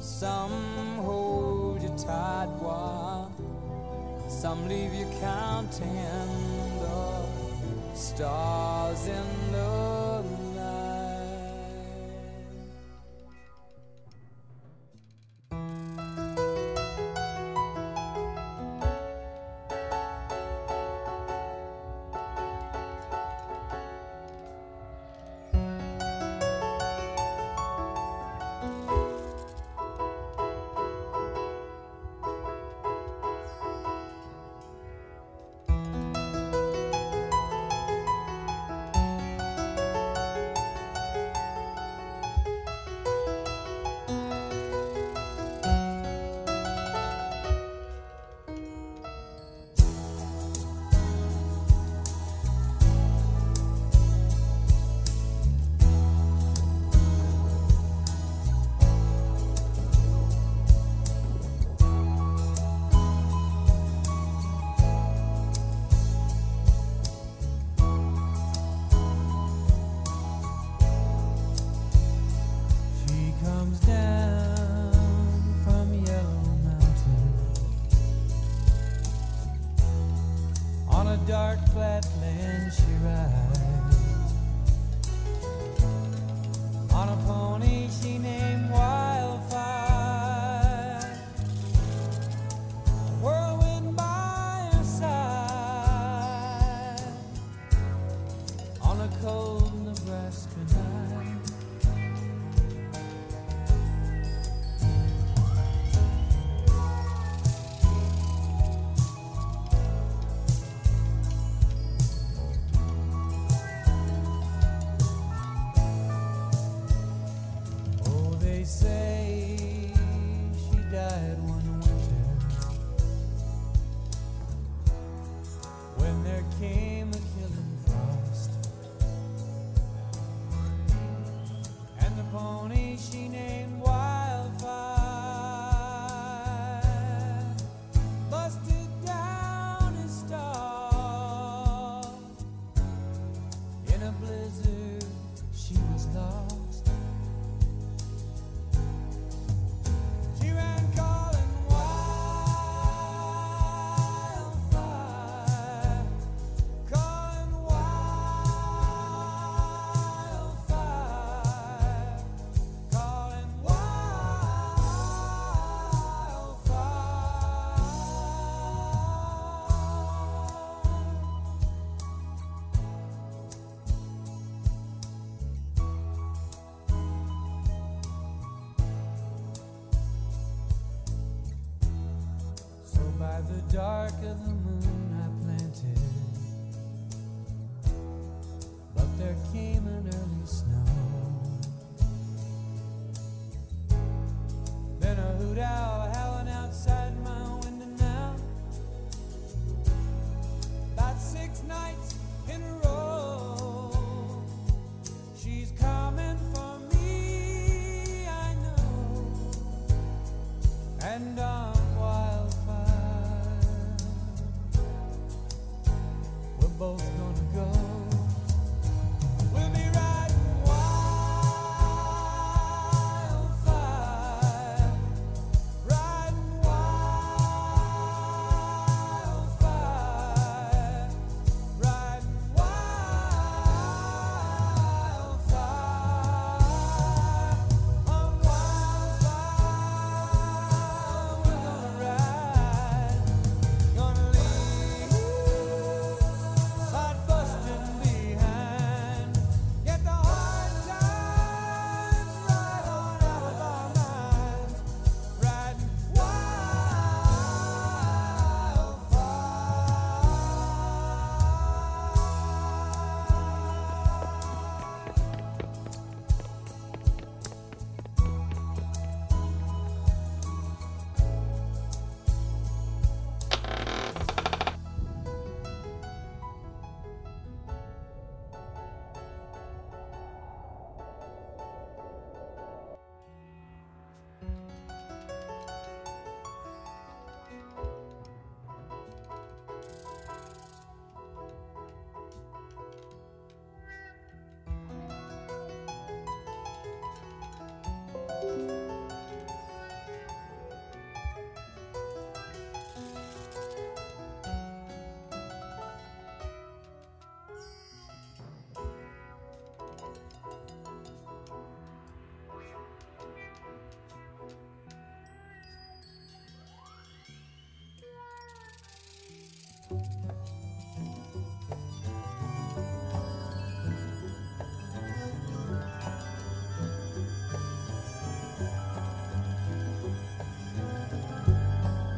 some hold you tight while some leave you counting the stars in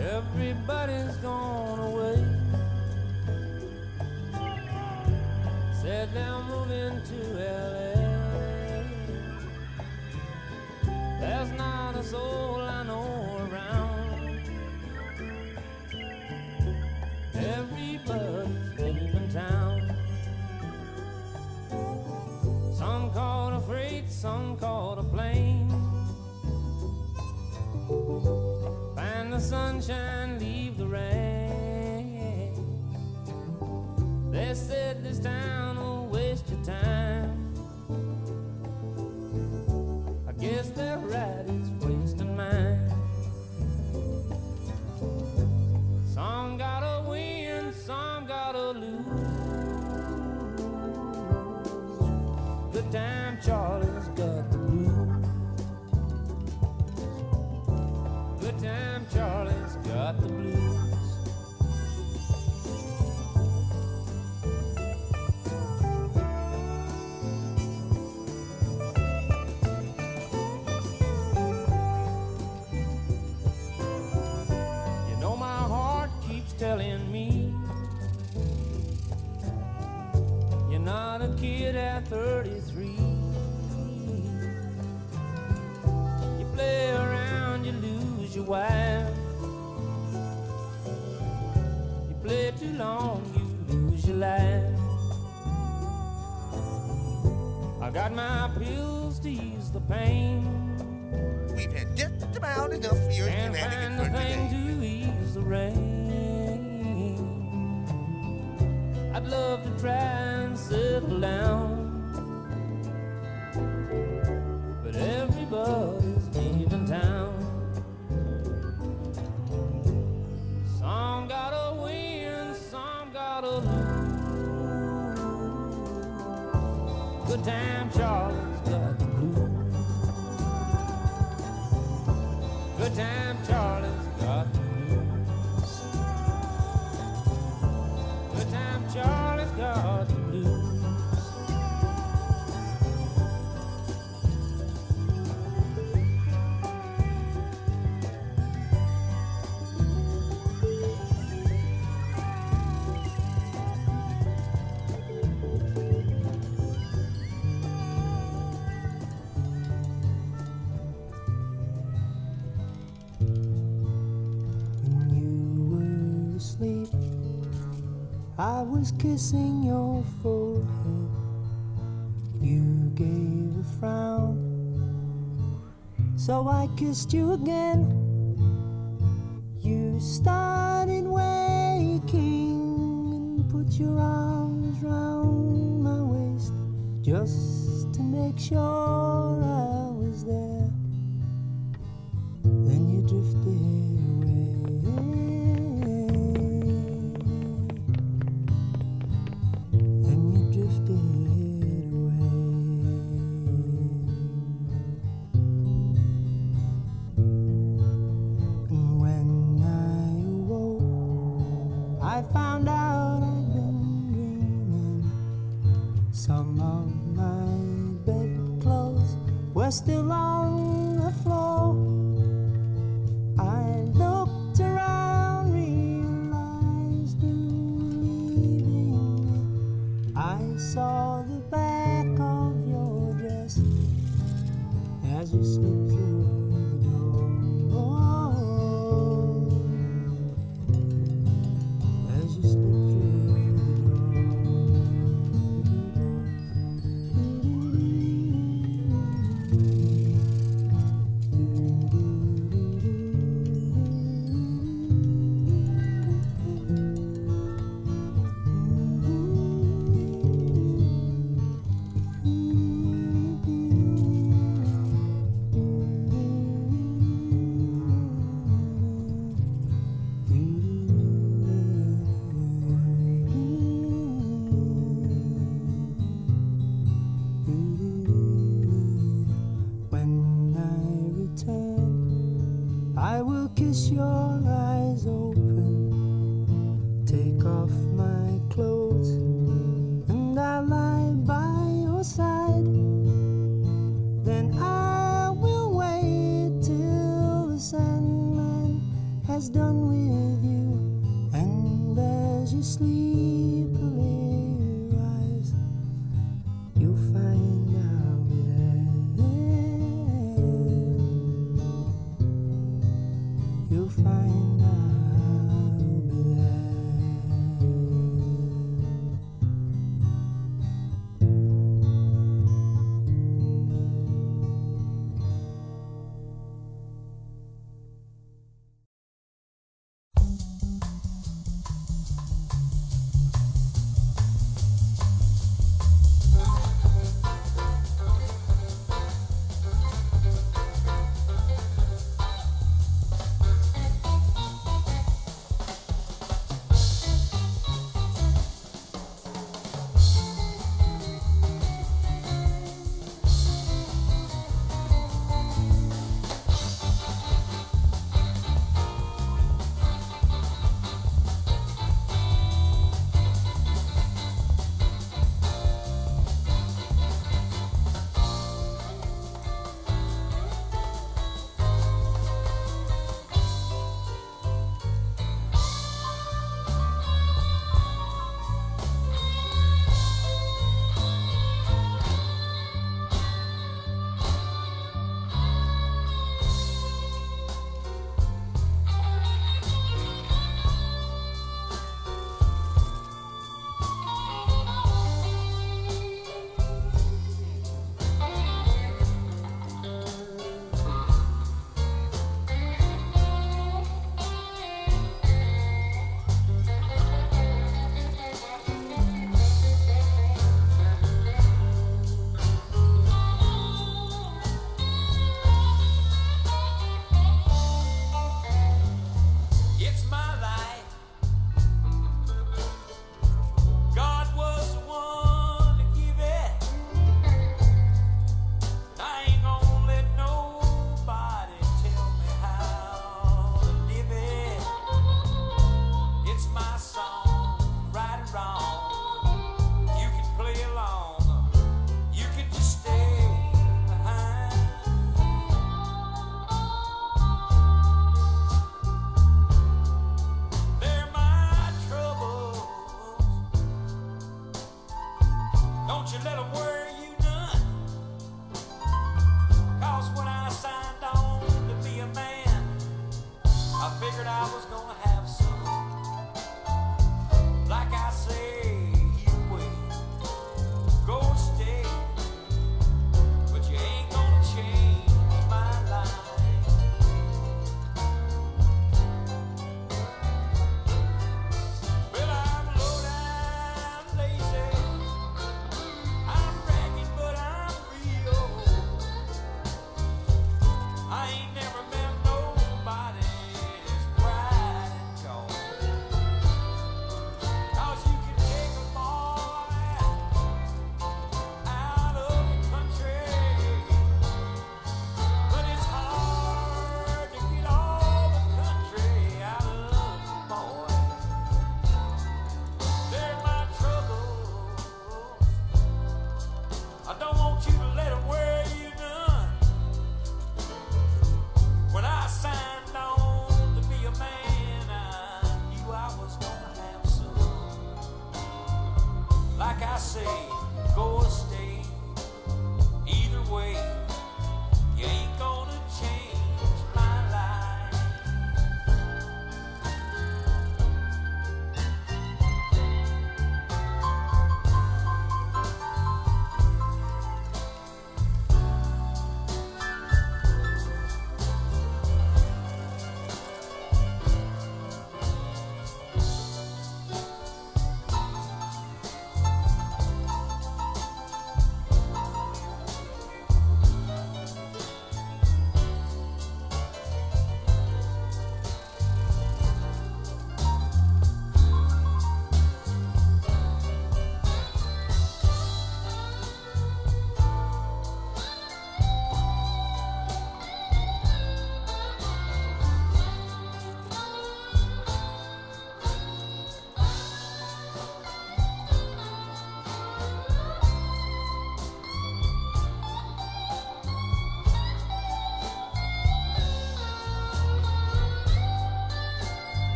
Everybody's gone away. Said they're moving to LA. Sunshine, I was kissing your forehead. You gave a frown. So I kissed you again.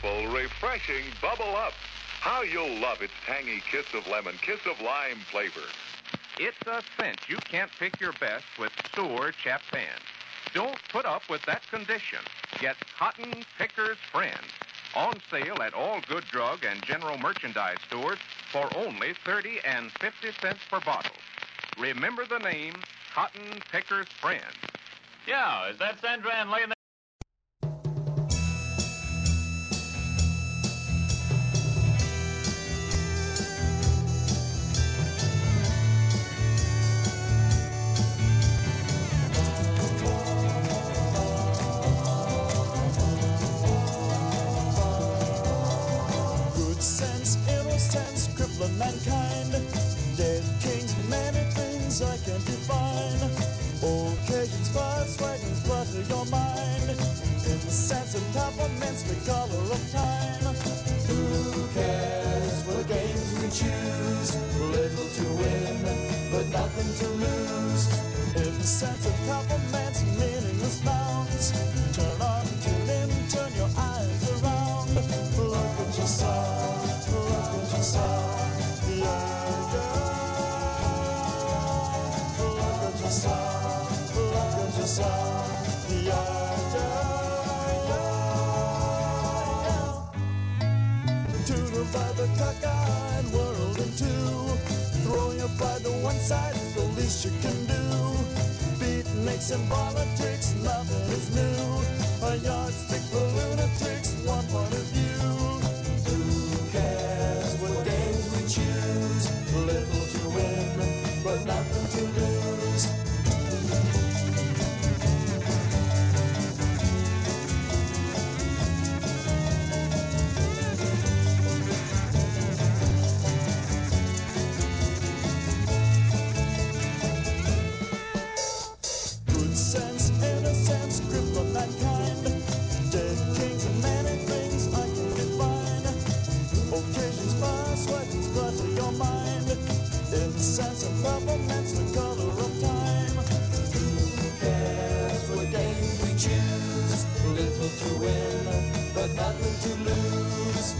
delightful, refreshing Bubble Up. How you'll love its tangy kiss of lemon, kiss of lime flavor. It's a cinch you can't pick your best with Sewer Chap Don't put up with that condition. Get Cotton Picker's Friend. On sale at all good drug and general merchandise stores for only 30 and 50 cents per bottle. Remember the name Cotton Picker's Friend. Yeah, is that Sandra Ann laying like the lunatics want one of you. choose, little to win, but nothing to lose.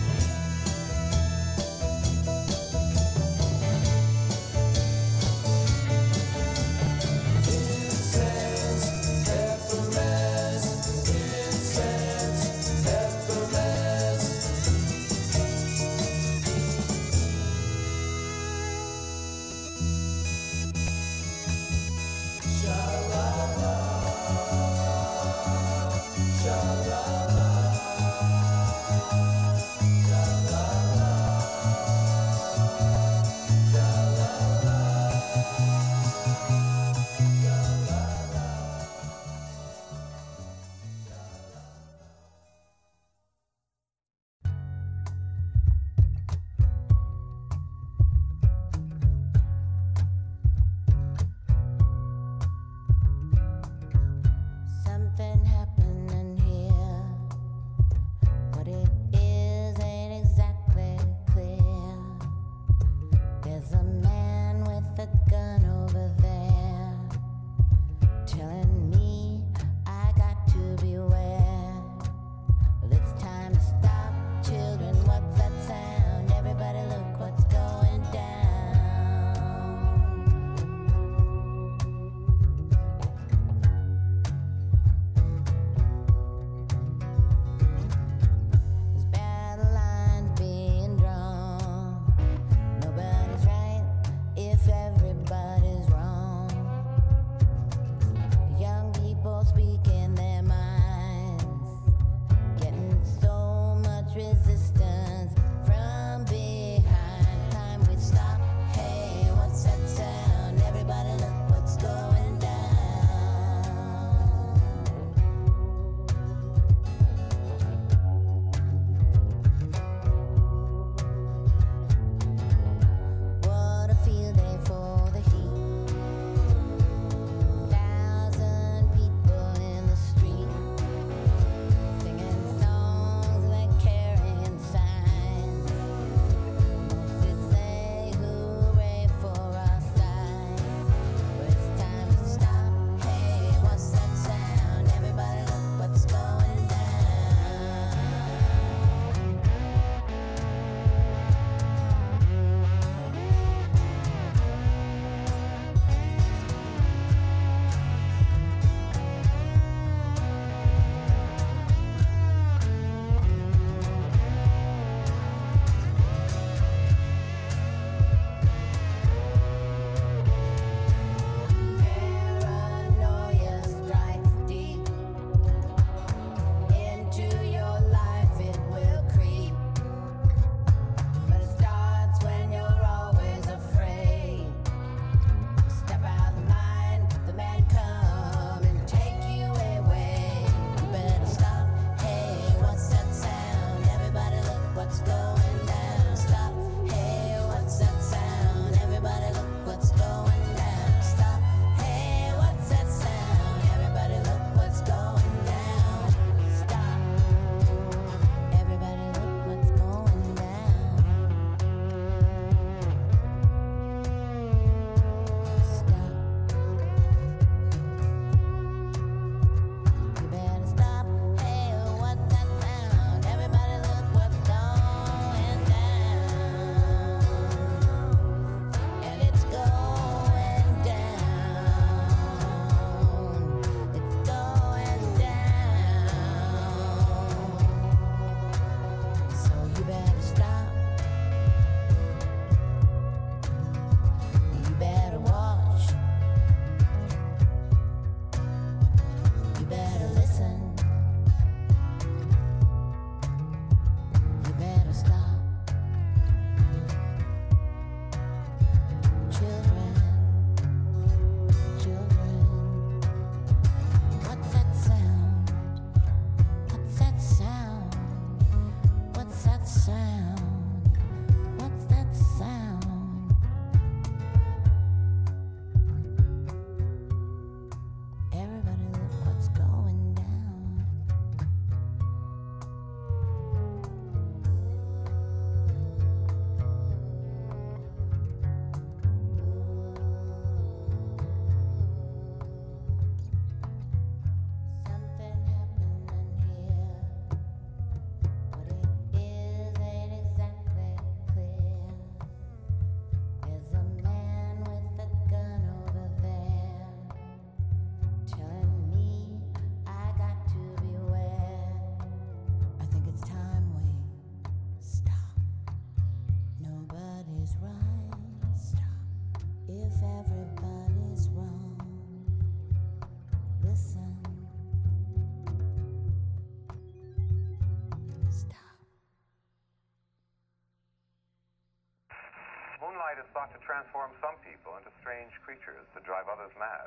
Transform some people into strange creatures to drive others mad.